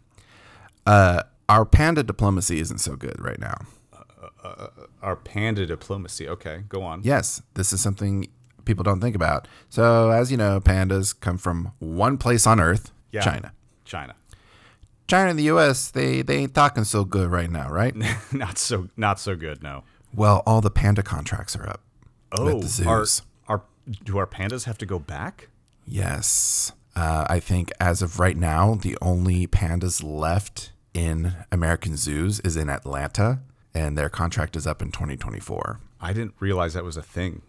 Uh, our panda diplomacy isn't so good right now. Our panda diplomacy. Okay, go on. Yes, this is something people don't think about. So, as you know, pandas come from one place on Earth, Yeah. China. China. China and the U.S. They they ain't talking so good right now, right? <laughs> not so not so good. No. well, all the panda contracts are up. Oh, zoos. our do our pandas have to go back? Yes. Uh, I think as of right now, the only pandas left in American zoos is in Atlanta, and their contract is up in 2024. I didn't realize that was a thing.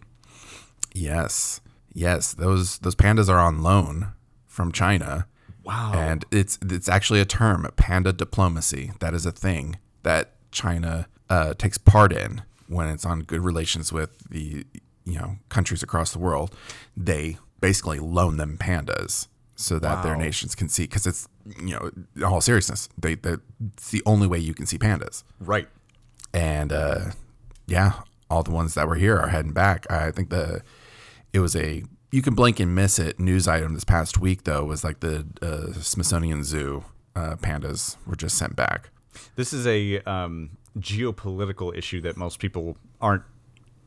Yes. Yes, those those pandas are on loan from China. Wow. And it's it's actually a term, panda diplomacy. That is a thing that China uh, takes part in when it's on good relations with the you know countries across the world. They basically loan them pandas so that their nations can see because it's you know in all seriousness they they- it's the only way you can see pandas right. and uh, yeah, all the ones that were here are heading back. I think the it was a you can blink and miss it news item this past week though was like the uh, Smithsonian Zoo uh, pandas were just sent back. This is a um, geopolitical issue that most people aren't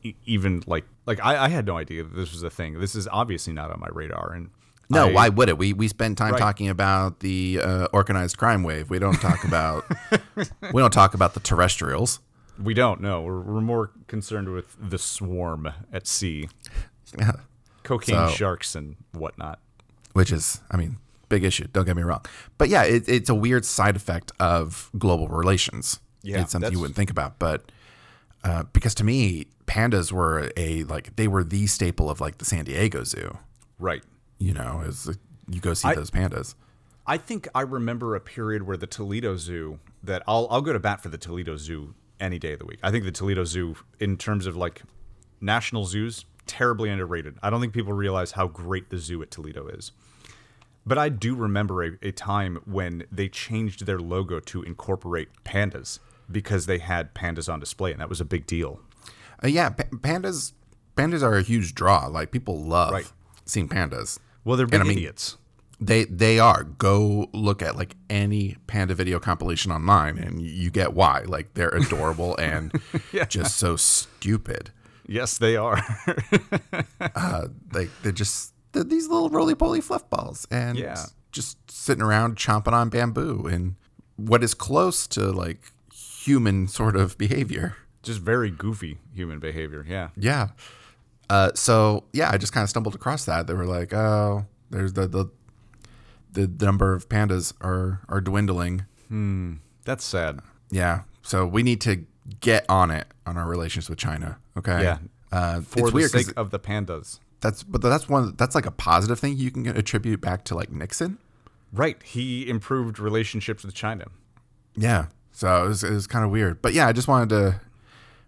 e- even like like I, I had no idea that this was a thing. This is obviously not on my radar. And No, I- why would it? We we spend time Right. talking about the uh, organized crime wave. We don't talk about we don't talk about the terrestrials. We don't know. We're, we're more concerned with the swarm at sea, Yeah. cocaine So- sharks and whatnot. which is, I mean, big issue. Don't get me wrong, but yeah, it, it's a weird side effect of global relations. Yeah, it's something you wouldn't think about, but uh, because to me, pandas were a like they were the staple of like the San Diego Zoo. Right. You know, is you go see I- those pandas. I think I remember a period where the Toledo Zoo that I'll I'll go to bat for the Toledo Zoo any day of the week. I think the Toledo Zoo in terms of like national zoos terribly underrated. I don't think people realize how great the zoo at Toledo is. But I do remember a, a time when they changed their logo to incorporate pandas because they had pandas on display and that was a big deal. Uh, yeah, pa- pandas pandas are a huge draw. Like people love Right. seeing pandas. Well, they're big I mean- idiots. They they are. Go look at like any panda video compilation online, and you get why. Like they're adorable and <laughs> just so stupid. Yes, they are. <laughs> Like they're just they're these little roly poly fluff balls, and Yeah. just sitting around chomping on bamboo and what is close to like human sort of behavior. Just very goofy human behavior. Yeah. Yeah. Uh, so yeah, I just kind of stumbled across that. They were like, oh, there's the the the, the number of pandas are are dwindling. Hmm. That's sad. Yeah. So we need to get on it on our relations with China. Okay. Yeah. Uh, For it's the weird sake of the pandas. that's but that's one that's like a positive thing you can attribute back to like Nixon. Right. He improved relationships with China. Yeah. So it was, it was kind of weird, but yeah, I just wanted to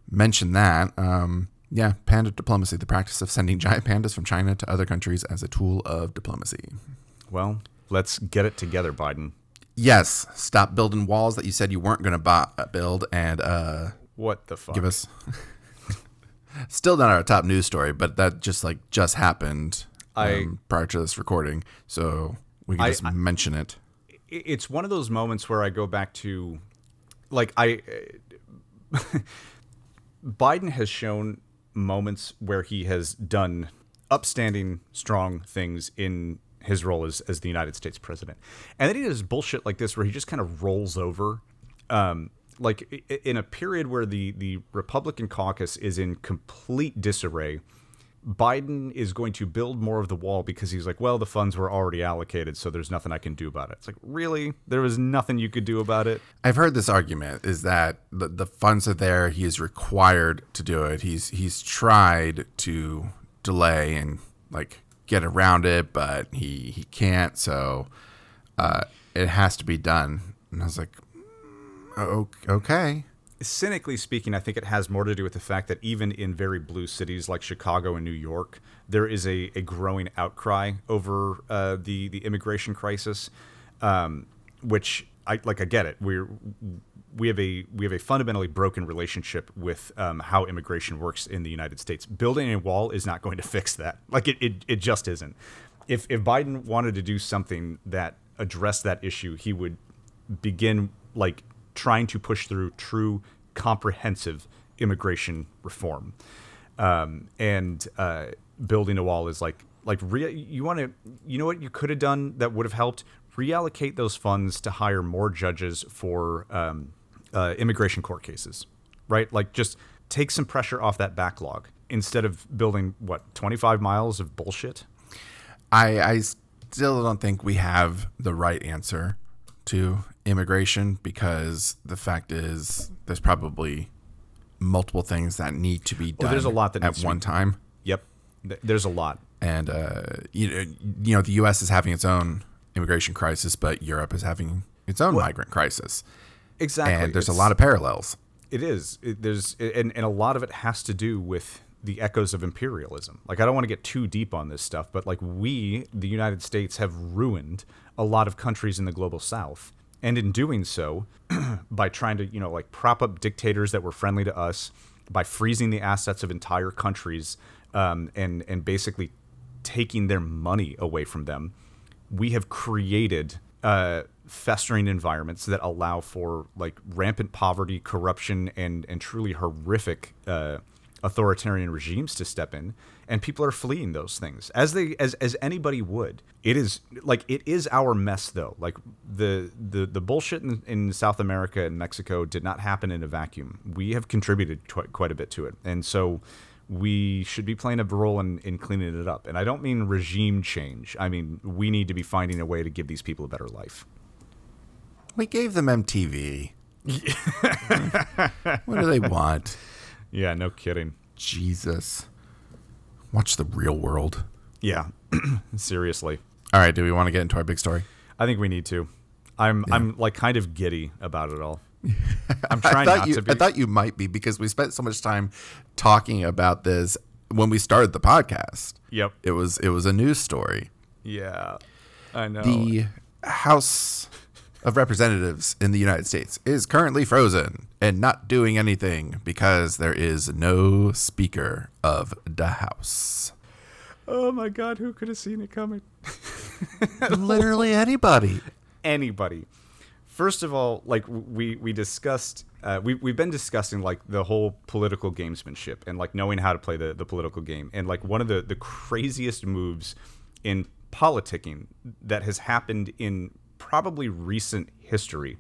mention that. Um, yeah, panda diplomacy, the practice of sending giant pandas from China to other countries as a tool of diplomacy. Well, let's get it together, Biden. Yes, stop building walls that you said you weren't going to build, and uh, What the fuck? give us. <laughs> Still not our top news story, but that just like just happened I- um, prior to this recording, so we can I- just mention it. It's one of those moments where I go back to, like, I. <laughs> Biden has shown moments where he has done upstanding, strong things in his role as, as the United States president. And then he does bullshit like this where he just kind of rolls over. Um, like in a period where the, the Republican caucus is in complete disarray, Biden is going to build more of the wall because he's like, well, the funds were already allocated, so there's nothing I can do about it. It's like, really? There was nothing you could do about it? I've heard this argument is that the, the funds are there. He is required to do it. He's he's tried to delay and like get around it, but he he can't. So uh, it has to be done. And I was like, "Mm, okay. cynically speaking, I think it has more to do with the fact that even in very blue cities like Chicago and New York, there is a, a growing outcry over uh, the the immigration crisis, um, which I like. I get it. We're we have a we have a fundamentally broken relationship with um, how immigration works in the United States. Building a wall is not going to <laughs> fix that. Like it, it, it just isn't. If if Biden wanted to do something that addressed that issue, he would begin like trying to push through true comprehensive immigration reform um, and uh, building a wall is like like re- you want to you know what you could have done that would have helped reallocate those funds to hire more judges for um, uh, immigration court cases right like just take some pressure off that backlog instead of building what 25 miles of bullshit I I still don't think we have the right answer to immigration because the fact is there's probably multiple things that need to be done. there's a lot that at one time. yep there's a lot and uh, you know, you know, the U.S. is having its own immigration crisis, but Europe is having its own migrant crisis, exactly and there's a lot of parallels. It is. It, there's and, and a lot of it has to do with the echoes of imperialism. Like I don't want to get too deep on this stuff, but like we, the United States, have ruined a lot of countries in the global south. And in doing so, <clears throat> by trying to, you know, like prop up dictators that were friendly to us, by freezing the assets of entire countries, um, and and basically taking their money away from them, we have created uh, festering environments that allow for like rampant poverty, corruption, and and truly horrific uh, authoritarian regimes to step in, and people are fleeing those things as they as as anybody would. It is like it is our mess though. Like the the the bullshit in, in South America and Mexico did not happen in a vacuum. We have contributed tw- quite a bit to it, and so we should be playing a role in, in cleaning it up. And I don't mean regime change. I mean we need to be finding a way to give these people a better life. We gave them MTV. <laughs> what do they want? Yeah, no kidding. Jesus. Watch the real world. Yeah, <clears throat> seriously. All right, do we want to get into our big story? I think we need to. I'm I'm like kind of giddy about it all. <laughs> I'm trying not you to be. I thought you might be because we spent so much time talking about this when we started the podcast. yep. It was it was a news story. Yeah. I know. The House of Representatives in the United States is currently frozen and not doing anything because there is no speaker of the House. oh my god, who could have seen it coming? <laughs> Literally anybody. Anybody. First of all, like we we discussed, uh, we we've been discussing like the whole political gamesmanship and like knowing how to play the the political game. And like one of the the craziest moves in politicking that has happened in probably recent history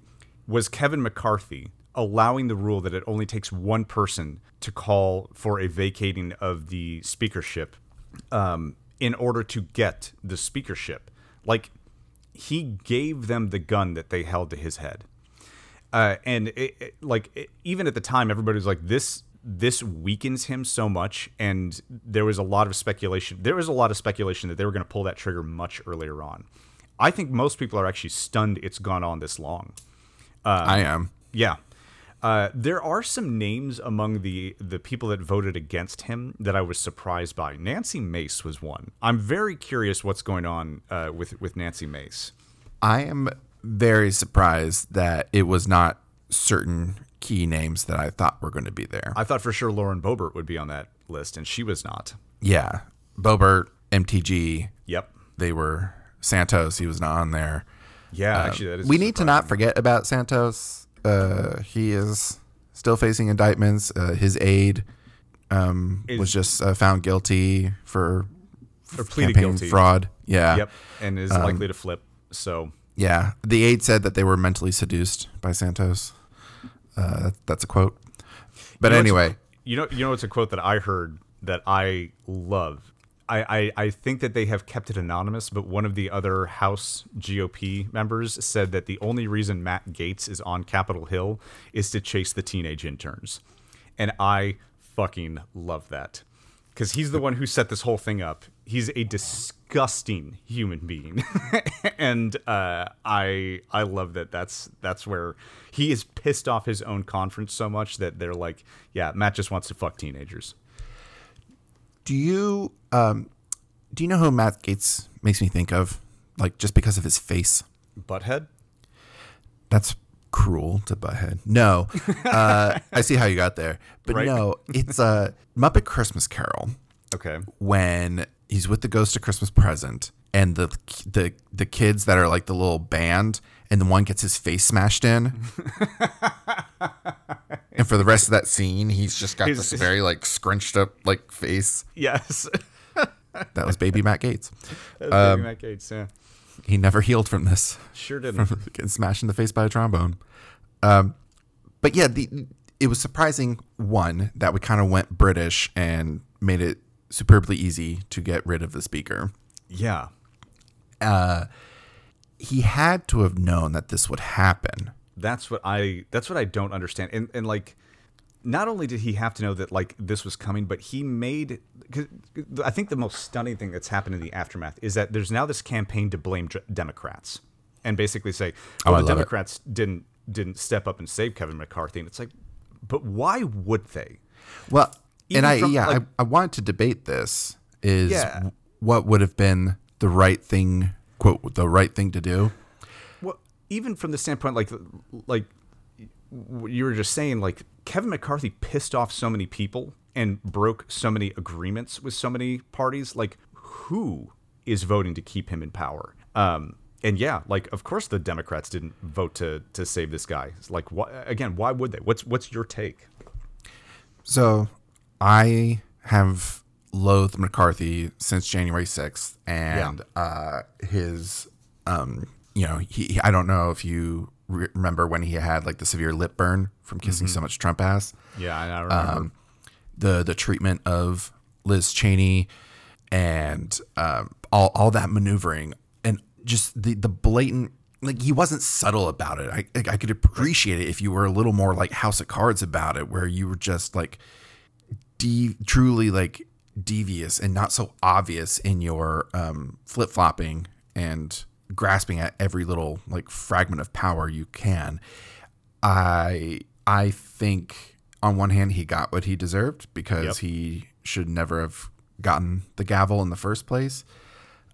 was Kevin McCarthy allowing the rule that it only takes one person to call for a vacating of the speakership um, in order to get the speakership. Like he gave them the gun that they held to his head. Uh, and it, it- like it- even at the time, everybody was like, "This this weakens him so much." And there was a lot of speculation. There was a lot of speculation that they were going to pull that trigger much earlier on. I think most people are actually stunned it's gone on this long. I am. Yeah. Uh, there are some names among the the people that voted against him that I was surprised by. Nancy Mace was one. I'm very curious what's going on uh, with with Nancy Mace. I am very surprised that it was not certain key names that I thought were going to be there. I thought for sure Lauren Boebert would be on that list, and she was not. yeah. Boebert, MTG, Yep. they were Santos, he was not on there. Yeah, actually, that is. Uh, we need to not forget about Santos. Uh, he is still facing indictments. Uh, his aide um, Is- was just uh, found guilty for or pleaded campaign guilty. fraud. Yeah. Yep, and is likely to flip. So Yeah. The aide said that they were mentally seduced by Santos. Uh, that, that's a quote. But You know anyway, You know, you know, it's a quote that I heard that I love. I, I, I think that they have kept it anonymous, but one of the other House GOP members said that the only reason Matt Gaetz is on Capitol Hill is to chase the teenage interns. And I fucking love that. Because he's the one who set this whole thing up. He's a disgusting human being, <laughs> and uh, I I love that. That's that's where he is pissed off his own conference so much that they're like, yeah, Matt just wants to fuck teenagers. Do you um, do you know who Matt Gaetz makes me think of? Like just because of his face. Butthead. That's cruel to butthead. No, <laughs> uh, I see how you got there, but Right. no, it's a Muppet Christmas Carol Okay. when he's with the Ghost of Christmas Present and the the the kids that are like the little band, and the one gets his face smashed in. <laughs> and for the rest of that scene, he's just got His- this very like scrunched up like face. Yes. <laughs> That was baby Matt Gaetz. Um, Matt Gaetz. Yeah. He never healed from this. Sure didn't. from <laughs> getting smashed in the face by a trombone. Um, but yeah, the it was surprising one that we kind of went British and made it superbly easy to get rid of the speaker. Yeah. He had to have known that this would happen. That's what I that's what I don't understand. And and like not only did he have to know that like this was coming, but he made cause I think the most stunning thing that's happened in the aftermath is that there's now this campaign to blame Democrats and basically say, Oh, well, I the love it. Democrats didn't didn't step up and save Kevin McCarthy, and it's like, but why would they? Well, Even and I from, yeah, like- I, I wanted to debate this is Yeah. what would have been the right thing quote the right thing to do. Even from the standpoint like like you were just saying, like Kevin McCarthy pissed off so many people and broke so many agreements with so many parties. Like, who is voting to keep him in power? Um, and yeah, like of course the Democrats didn't vote to to save this guy. It's like, again, why would they? What's what's your take? So I have loathed McCarthy since January 6th and uh, his, um, you know, he, I don't know if you re- remember when he had like the severe lip burn from kissing so much Trump ass. Yeah, I I remember. Um, the the treatment of Liz Cheney and um, all all that maneuvering and just the the blatant like he wasn't subtle about it. I I could appreciate it if you were a little more like House of Cards about it, where you were just like de- truly like devious and not so obvious in your um, flip flopping and grasping at every little like fragment of power you can. I I think on one hand he got what he deserved because Yep. he should never have gotten the gavel in the first place.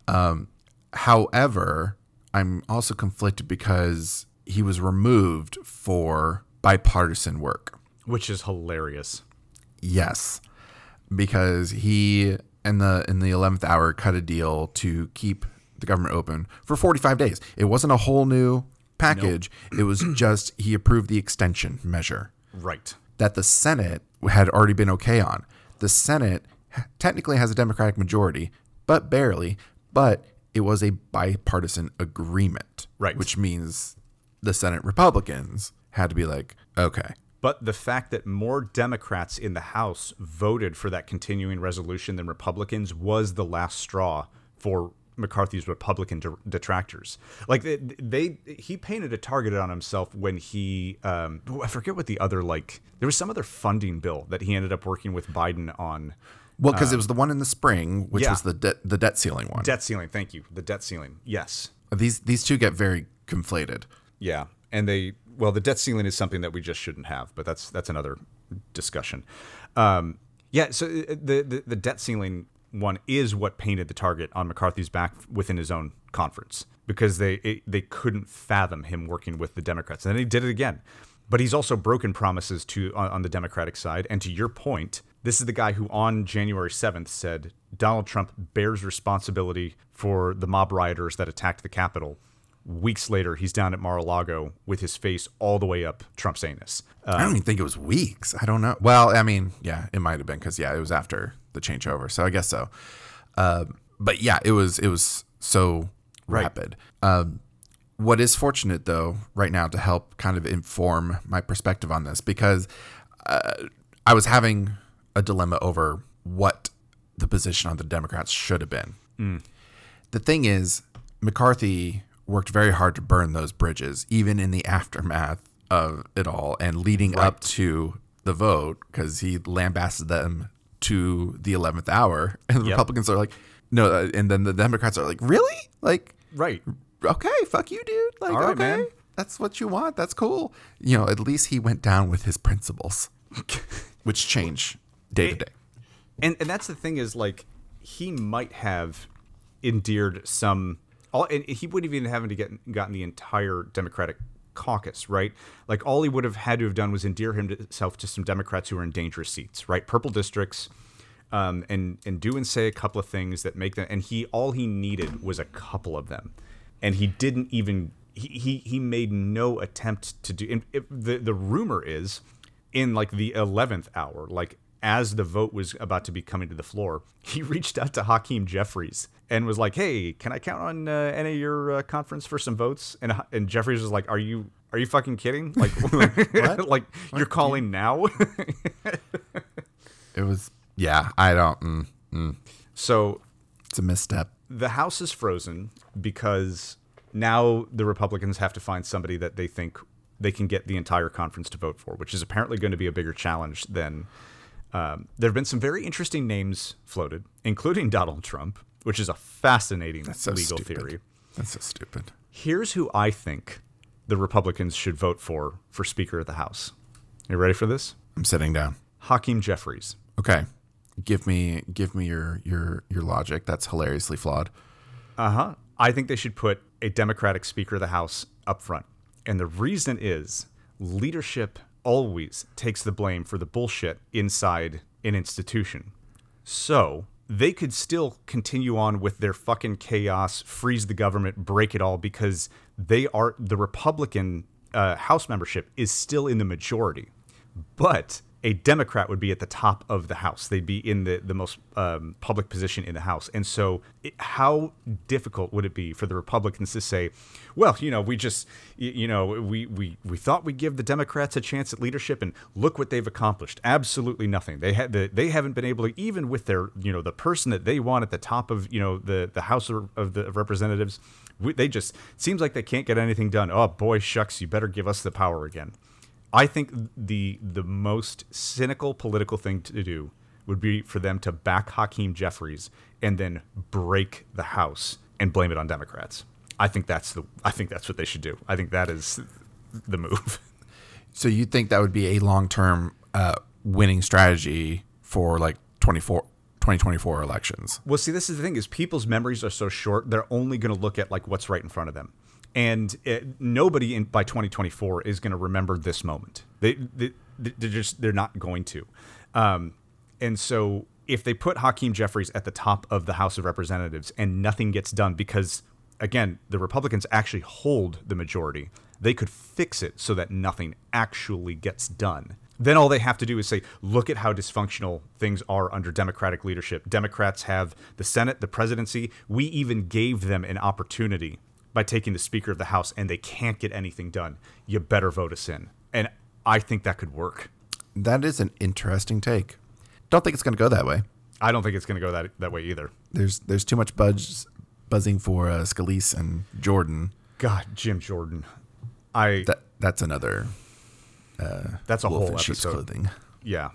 Um, however, I'm also conflicted because he was removed for bipartisan work. which is hilarious. Yes, because he in the in the eleventh hour cut a deal to keep the government open for forty five days. It wasn't a whole new package. It was <clears throat> just he approved the extension measure Right. that the Senate had already been okay on. The Senate technically has a Democratic majority, but barely. But it was a bipartisan agreement, Right. Which means the Senate Republicans had to be like, okay, But the fact that more Democrats in the House voted for that continuing resolution than Republicans was the last straw for McCarthy's Republican detractors. Like they, they, he painted a target on himself when he, um, oh, I forget what the other like. There was some other funding bill that he ended up working with Biden on. Well, because it was the one in the spring, which yeah. was the debt the debt ceiling one. Debt ceiling, thank you. The debt ceiling, yes. These these two get very conflated. Yeah, and they well, the debt ceiling is something that we just shouldn't have, but that's that's another discussion. Um, yeah, so uh, the, the the debt ceiling one is what painted the target on McCarthy's back within his own conference because they it, they couldn't fathom him working with the Democrats, and then he did it again. But he's also broken promises to on, on the Democratic side, and to your point, this is the guy who on January seventh said Donald Trump bears responsibility for the mob rioters that attacked the Capitol weeks later, he's down at Mar-a-Lago with his face all the way up Trump's anus. Uh, I don't even think it was weeks. I don't know. Well, I mean, yeah, it might have been because yeah, it was after the changeover, so I guess so. Um, but yeah, it was it was so Right. rapid. Um, what is fortunate though, right now, to help kind of inform my perspective on this, because uh, I was having a dilemma over what the position on the Democrats should have been. The thing is, McCarthy worked very hard to burn those bridges, even in the aftermath of it all and leading up to the vote, because he lambasted them to the 11th hour. And the Yep. Republicans are like, no. uh, And then the Democrats are like, really? Like, right. okay, fuck you, dude. Like, right, okay, man. that's what you want. That's cool. You know, at least he went down with his principles, <laughs> which change day to day. And and that's the thing is like he might have endeared some all and he wouldn't even have to get gotten the entire Democratic caucus, right? Like all he would have had to have done was endear himself to some Democrats who are in dangerous seats, right? Purple districts. Um, and and do and say a couple of things that make them and he all he needed was a couple of them and he didn't even he he, he made no attempt to do and it, the the rumor is in like the 11th hour like as the vote was about to be coming to the floor he <laughs> reached out to Hakeem Jeffries and was like hey can I count on uh, any of your uh, conference for some votes and and Jeffries was like are you are you fucking kidding <laughs> like What? like <laughs> you're calling now It was, yeah, I don't, mm, mm, so it's a misstep. the House is frozen because now the Republicans have to find somebody that they think they can get the entire conference to vote for, which is apparently going to be a bigger challenge than. Um, there have been some very interesting names floated, including Donald Trump, which is a fascinating so legal stupid. theory. That's so stupid. Here's who I think the Republicans should vote for for Speaker of the House. Are you ready for this? I'm sitting down. Hakeem Jeffries. Okay, give me give me your your your logic. That's hilariously flawed. Uh huh. I think they should put a Democratic Speaker of the House up front. And the reason is leadership always takes the blame for the bullshit inside an institution. So they could still continue on with their fucking chaos, freeze the government, break it all, because they are the Republican uh, House membership is still in the majority. But a Democrat would be at the top of the House. They'd be in the, the most um, public position in the House. And so, it, how difficult would it be for the Republicans to say, well, you know, we just, you, know, we, we, we thought we'd give the Democrats a chance at leadership, and look what they've accomplished. Absolutely nothing. They had the, they haven't been able to, even with their, you know, the person that they want at the top of, you know, the, the House of, of the Representatives, we, they just seems like they can't get anything done. Oh boy, shucks, you better give us the power again. I think the the most cynical political thing to do would be for them to back Hakeem Jeffries and then break the House and blame it on Democrats. I think that's the I think that's what they should do. I think that is the move. <laughs> So you think that would be a long term uh, winning strategy for like 24, 2024 elections? Well, see, this is the thing: is people's memories are so short; they're only going to look at like what's right in front of them and it, nobody in, by 2024 is going to remember this moment. They, they they're just they're not going to, um, and so if they put Hakeem Jeffries at the top of the House of Representatives and nothing gets done because again the Republicans actually hold the majority, they could fix it so that nothing actually gets done. Then all they have to do is say, look at how dysfunctional things are under Democratic leadership. Democrats have the Senate, the presidency. We even gave them an opportunity by taking the Speaker of the House and they can't get anything done, you better vote us in. And I think that could work. That is an interesting take. Don't think it's going to go that way. I don't think it's going to go that that way either. There's there's too much buzz buzzing for uh, Scalise and Jordan. God, Jim Jordan. I that that's another. Uh, that's a whole episode. Clothing. Yeah.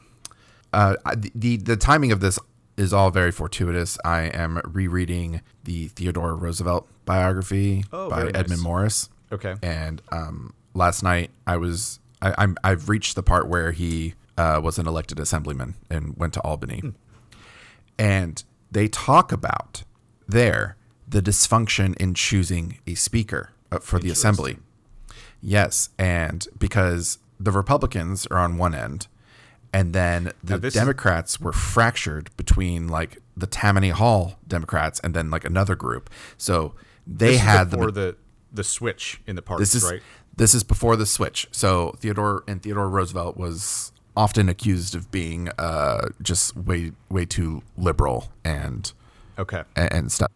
Uh, the the timing of this is all very fortuitous. I am rereading the Theodore Roosevelt biography oh, by Edmund. Morris. Okay. And um, last night I was I, I'm I've reached the part where he uh, was an elected assemblyman and went to Albany, hmm. and they talk about there the dysfunction in choosing a speaker uh, for the assembly. Yes, and because the Republicans are on one end and then the Democrats is- were fractured between like the Tammany Hall Democrats and then like another group. So they this had before the, the the switch in the party. this is, right? This is before the switch. So Theodore and Theodore Roosevelt was often accused of being uh, just way way too liberal and okay and, and stuff.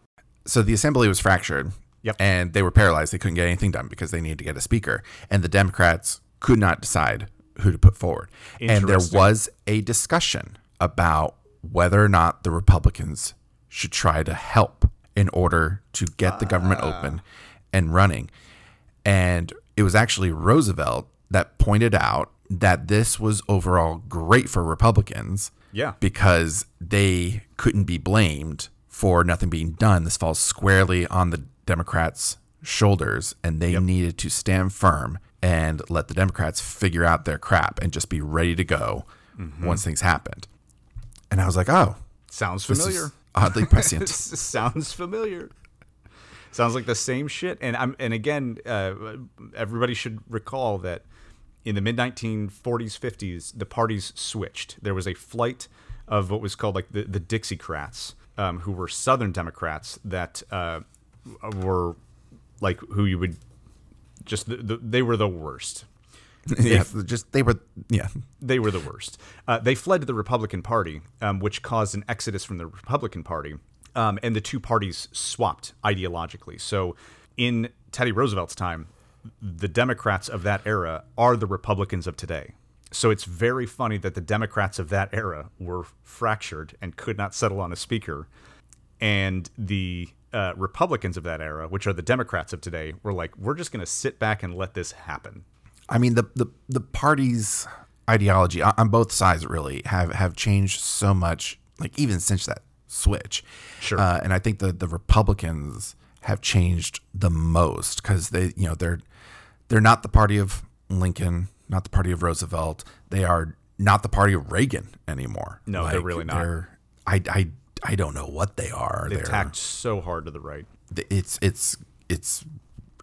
So the assembly was fractured. Yep. And they were paralyzed. They couldn't get anything done because they needed to get a speaker. And the Democrats could not decide who to put forward. And there was a discussion about whether or not the Republicans should try to help in order to get the government ah. open and running. And it was actually Roosevelt that pointed out that this was overall great for Republicans. Yeah. Because they couldn't be blamed for nothing being done. This falls squarely on the Democrats' shoulders, and they yep. needed to stand firm and let the Democrats figure out their crap and just be ready to go mm-hmm. once things happened. And I was like, oh, sounds familiar. Oddly <laughs> prescient. sounds familiar. Sounds like the same shit. And I'm and again, uh, everybody should recall that in the mid 1940s, 50s, the parties switched. There was a flight of what was called like the the Dixiecrats, um, who were Southern Democrats that uh, were like who you would just the, the, they were the worst. <laughs> yeah, just they were yeah they were the worst. Uh, they fled to the Republican Party, um, which caused an exodus from the Republican Party, um, and the two parties swapped ideologically. So, in Teddy Roosevelt's time, the Democrats of that era are the Republicans of today. So it's very funny that the Democrats of that era were fractured and could not settle on a speaker, and the uh, Republicans of that era, which are the Democrats of today, were like, we're just going to sit back and let this happen. I mean, the the the party's ideology on both sides really have have changed so much, like even since that switch. Sure. Uh, and I think the the Republicans have changed the most because they, you know, they're they're not the party of Lincoln, not the party of Roosevelt. They are not the party of Reagan anymore. No, like, they're really not. They're, I, I I don't know what they are. They tacked so hard to the right. It's it's it's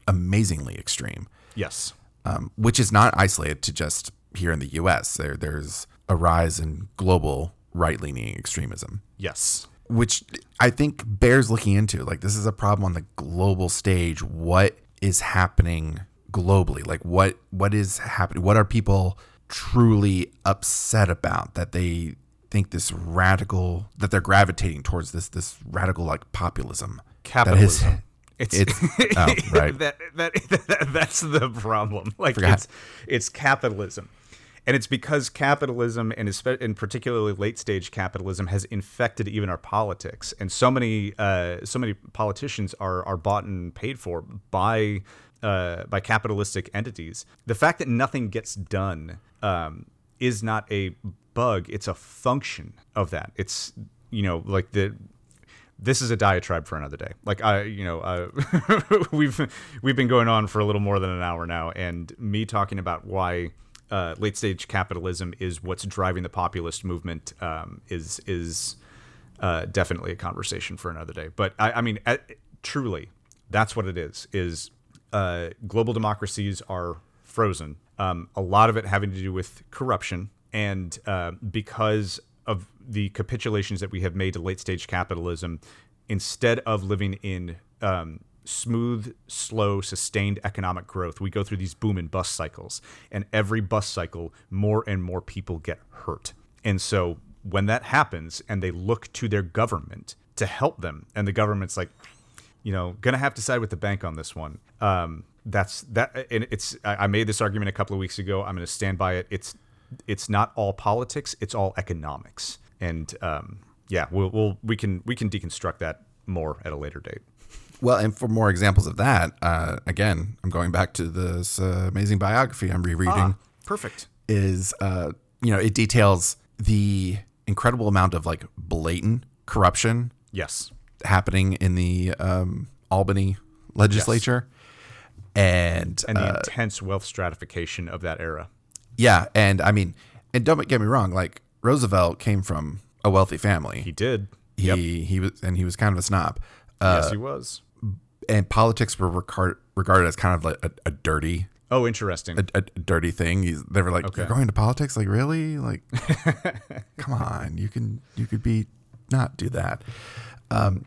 amazingly extreme. Yes, um, which is not isolated to just here in the U.S. There there's a rise in global right leaning extremism. Yes, which I think bears looking into. Like this is a problem on the global stage. What is happening globally? Like what what is happening? What are people truly upset about that they think this radical that they're gravitating towards this this radical like populism Capitalism. that is <laughs> It's, It's- <laughs> oh, right. that, that, that that's the problem. <laughs> Like Forgot. it's it's capitalism. And it's because capitalism and and particularly late stage capitalism has infected even our politics. And so many uh, so many politicians are are bought and paid for by uh, by capitalistic entities. The fact that nothing gets done um, is not a bug; it's a function of that. It's you know like the this is a diatribe for another day. Like I, you know, uh, <laughs> we've we've been going on for a little more than an hour now, and me talking about why uh, late stage capitalism is what's driving the populist movement um, is is uh, definitely a conversation for another day. But I, I mean, truly, that's what it is. Is uh, global democracies are frozen. Um, a lot of it having to do with corruption, and uh, because of the capitulations that we have made to late stage capitalism, instead of living in um, smooth, slow, sustained economic growth, we go through these boom and bust cycles. And every bust cycle, more and more people get hurt. And so when that happens and they look to their government to help them, and the government's like, you know, gonna have to side with the bank on this one. Um, that's that, and it's. I made this argument a couple of weeks ago. I'm gonna stand by it. It's, it's not all politics. It's all economics. And um, yeah, we'll, we'll we can we can deconstruct that more at a later date. Well, and for more examples of that, uh, again, I'm going back to this uh, amazing biography I'm rereading. perfect. Is uh, you know it details the incredible amount of like blatant corruption Yes. happening in the um, Albany legislature, and, And the uh, intense wealth stratification of that era. yeah, and I mean, and don't get me wrong, like Roosevelt came from a wealthy family. He did. He he was and he was kind of a snob. Uh, yes, he was. and politics were regard, regarded as kind of like a, a dirty Oh, interesting. a, a dirty thing. They were like, Okay. "You're going to politics? Like, really? Like, <laughs> come on, you can you could be not do that." Um,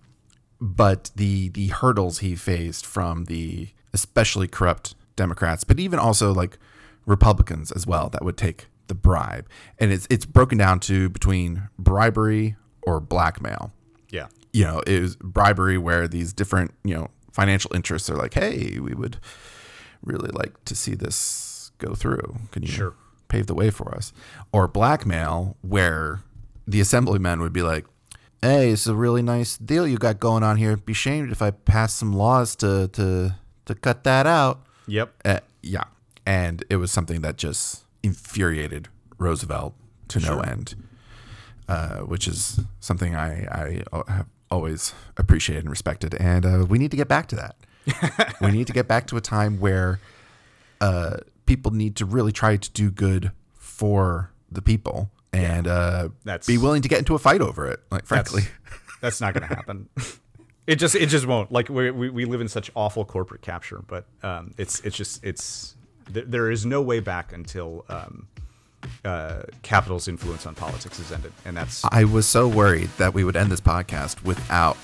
but the the hurdles he faced from the especially corrupt Democrats, but even also like Republicans as well, that would take the bribe, and it's it's broken down to between bribery or blackmail yeah. you know, it was bribery where these different, you know, financial interests are like, hey, we would really like to see this go through. Can you Sure. pave the way for us? Or blackmail where the assemblyman would be like, hey, it's a really nice deal you got going on here. Be shamed if I pass some laws to to to cut that out. Yep. Uh, yeah. And it was something that just infuriated Roosevelt to no end, uh, which is something I, I uh, have always appreciated and respected. And uh, we need to get back to that. <laughs> we need to get back to a time where uh, people need to really try to do good for the people and uh, That's- be willing to get into a fight over it. Like, frankly. That's, that's not going <laughs> to happen. It just it just won't. Like we we we live in such awful corporate capture, but um, it's it's just it's th- there is no way back until um, uh, capital's influence on politics is ended, and that's I was so worried that we would end this podcast without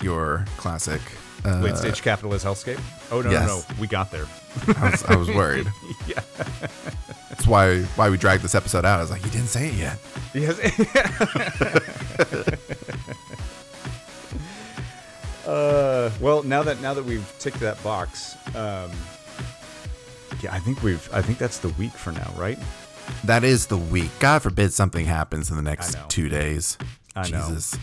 your classic. Uh, late stage capitalist hellscape. Oh no yes. no no, we got there. I was, I was worried. <laughs> yeah. That's why why we dragged this episode out. I was like, you didn't say it yet. Yes. <laughs> uh, well, now that now that we've ticked that box, um, yeah, I think we've. I think that's the week for now, right? That is the week. God forbid something happens in the next two days. I know. Jesus.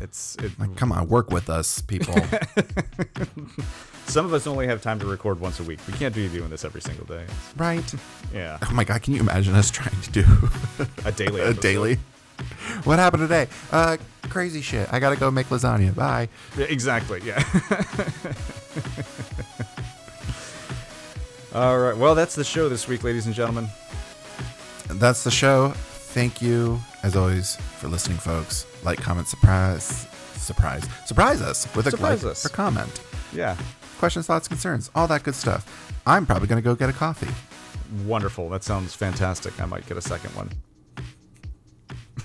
It's it, Like, come on, work with us, people. <laughs> some of us only have time to record once a week. We can't be doing this every single day. right? Yeah, Oh my God, can you imagine us trying to do a daily. <laughs> a episode. daily? <laughs> What happened today? Uh, crazy shit. I gotta go make lasagna. Bye. Yeah, exactly. Yeah. <laughs> All right. Well, that's the show this week, ladies and gentlemen. That's the show. Thank you, as always, for listening, folks. Like, comment, surprise, surprise, surprise us with a Surprise like us. or comment. Yeah. Questions, thoughts, concerns, all that good stuff. I'm probably gonna go get a coffee. Wonderful. That sounds fantastic. I might get a second one.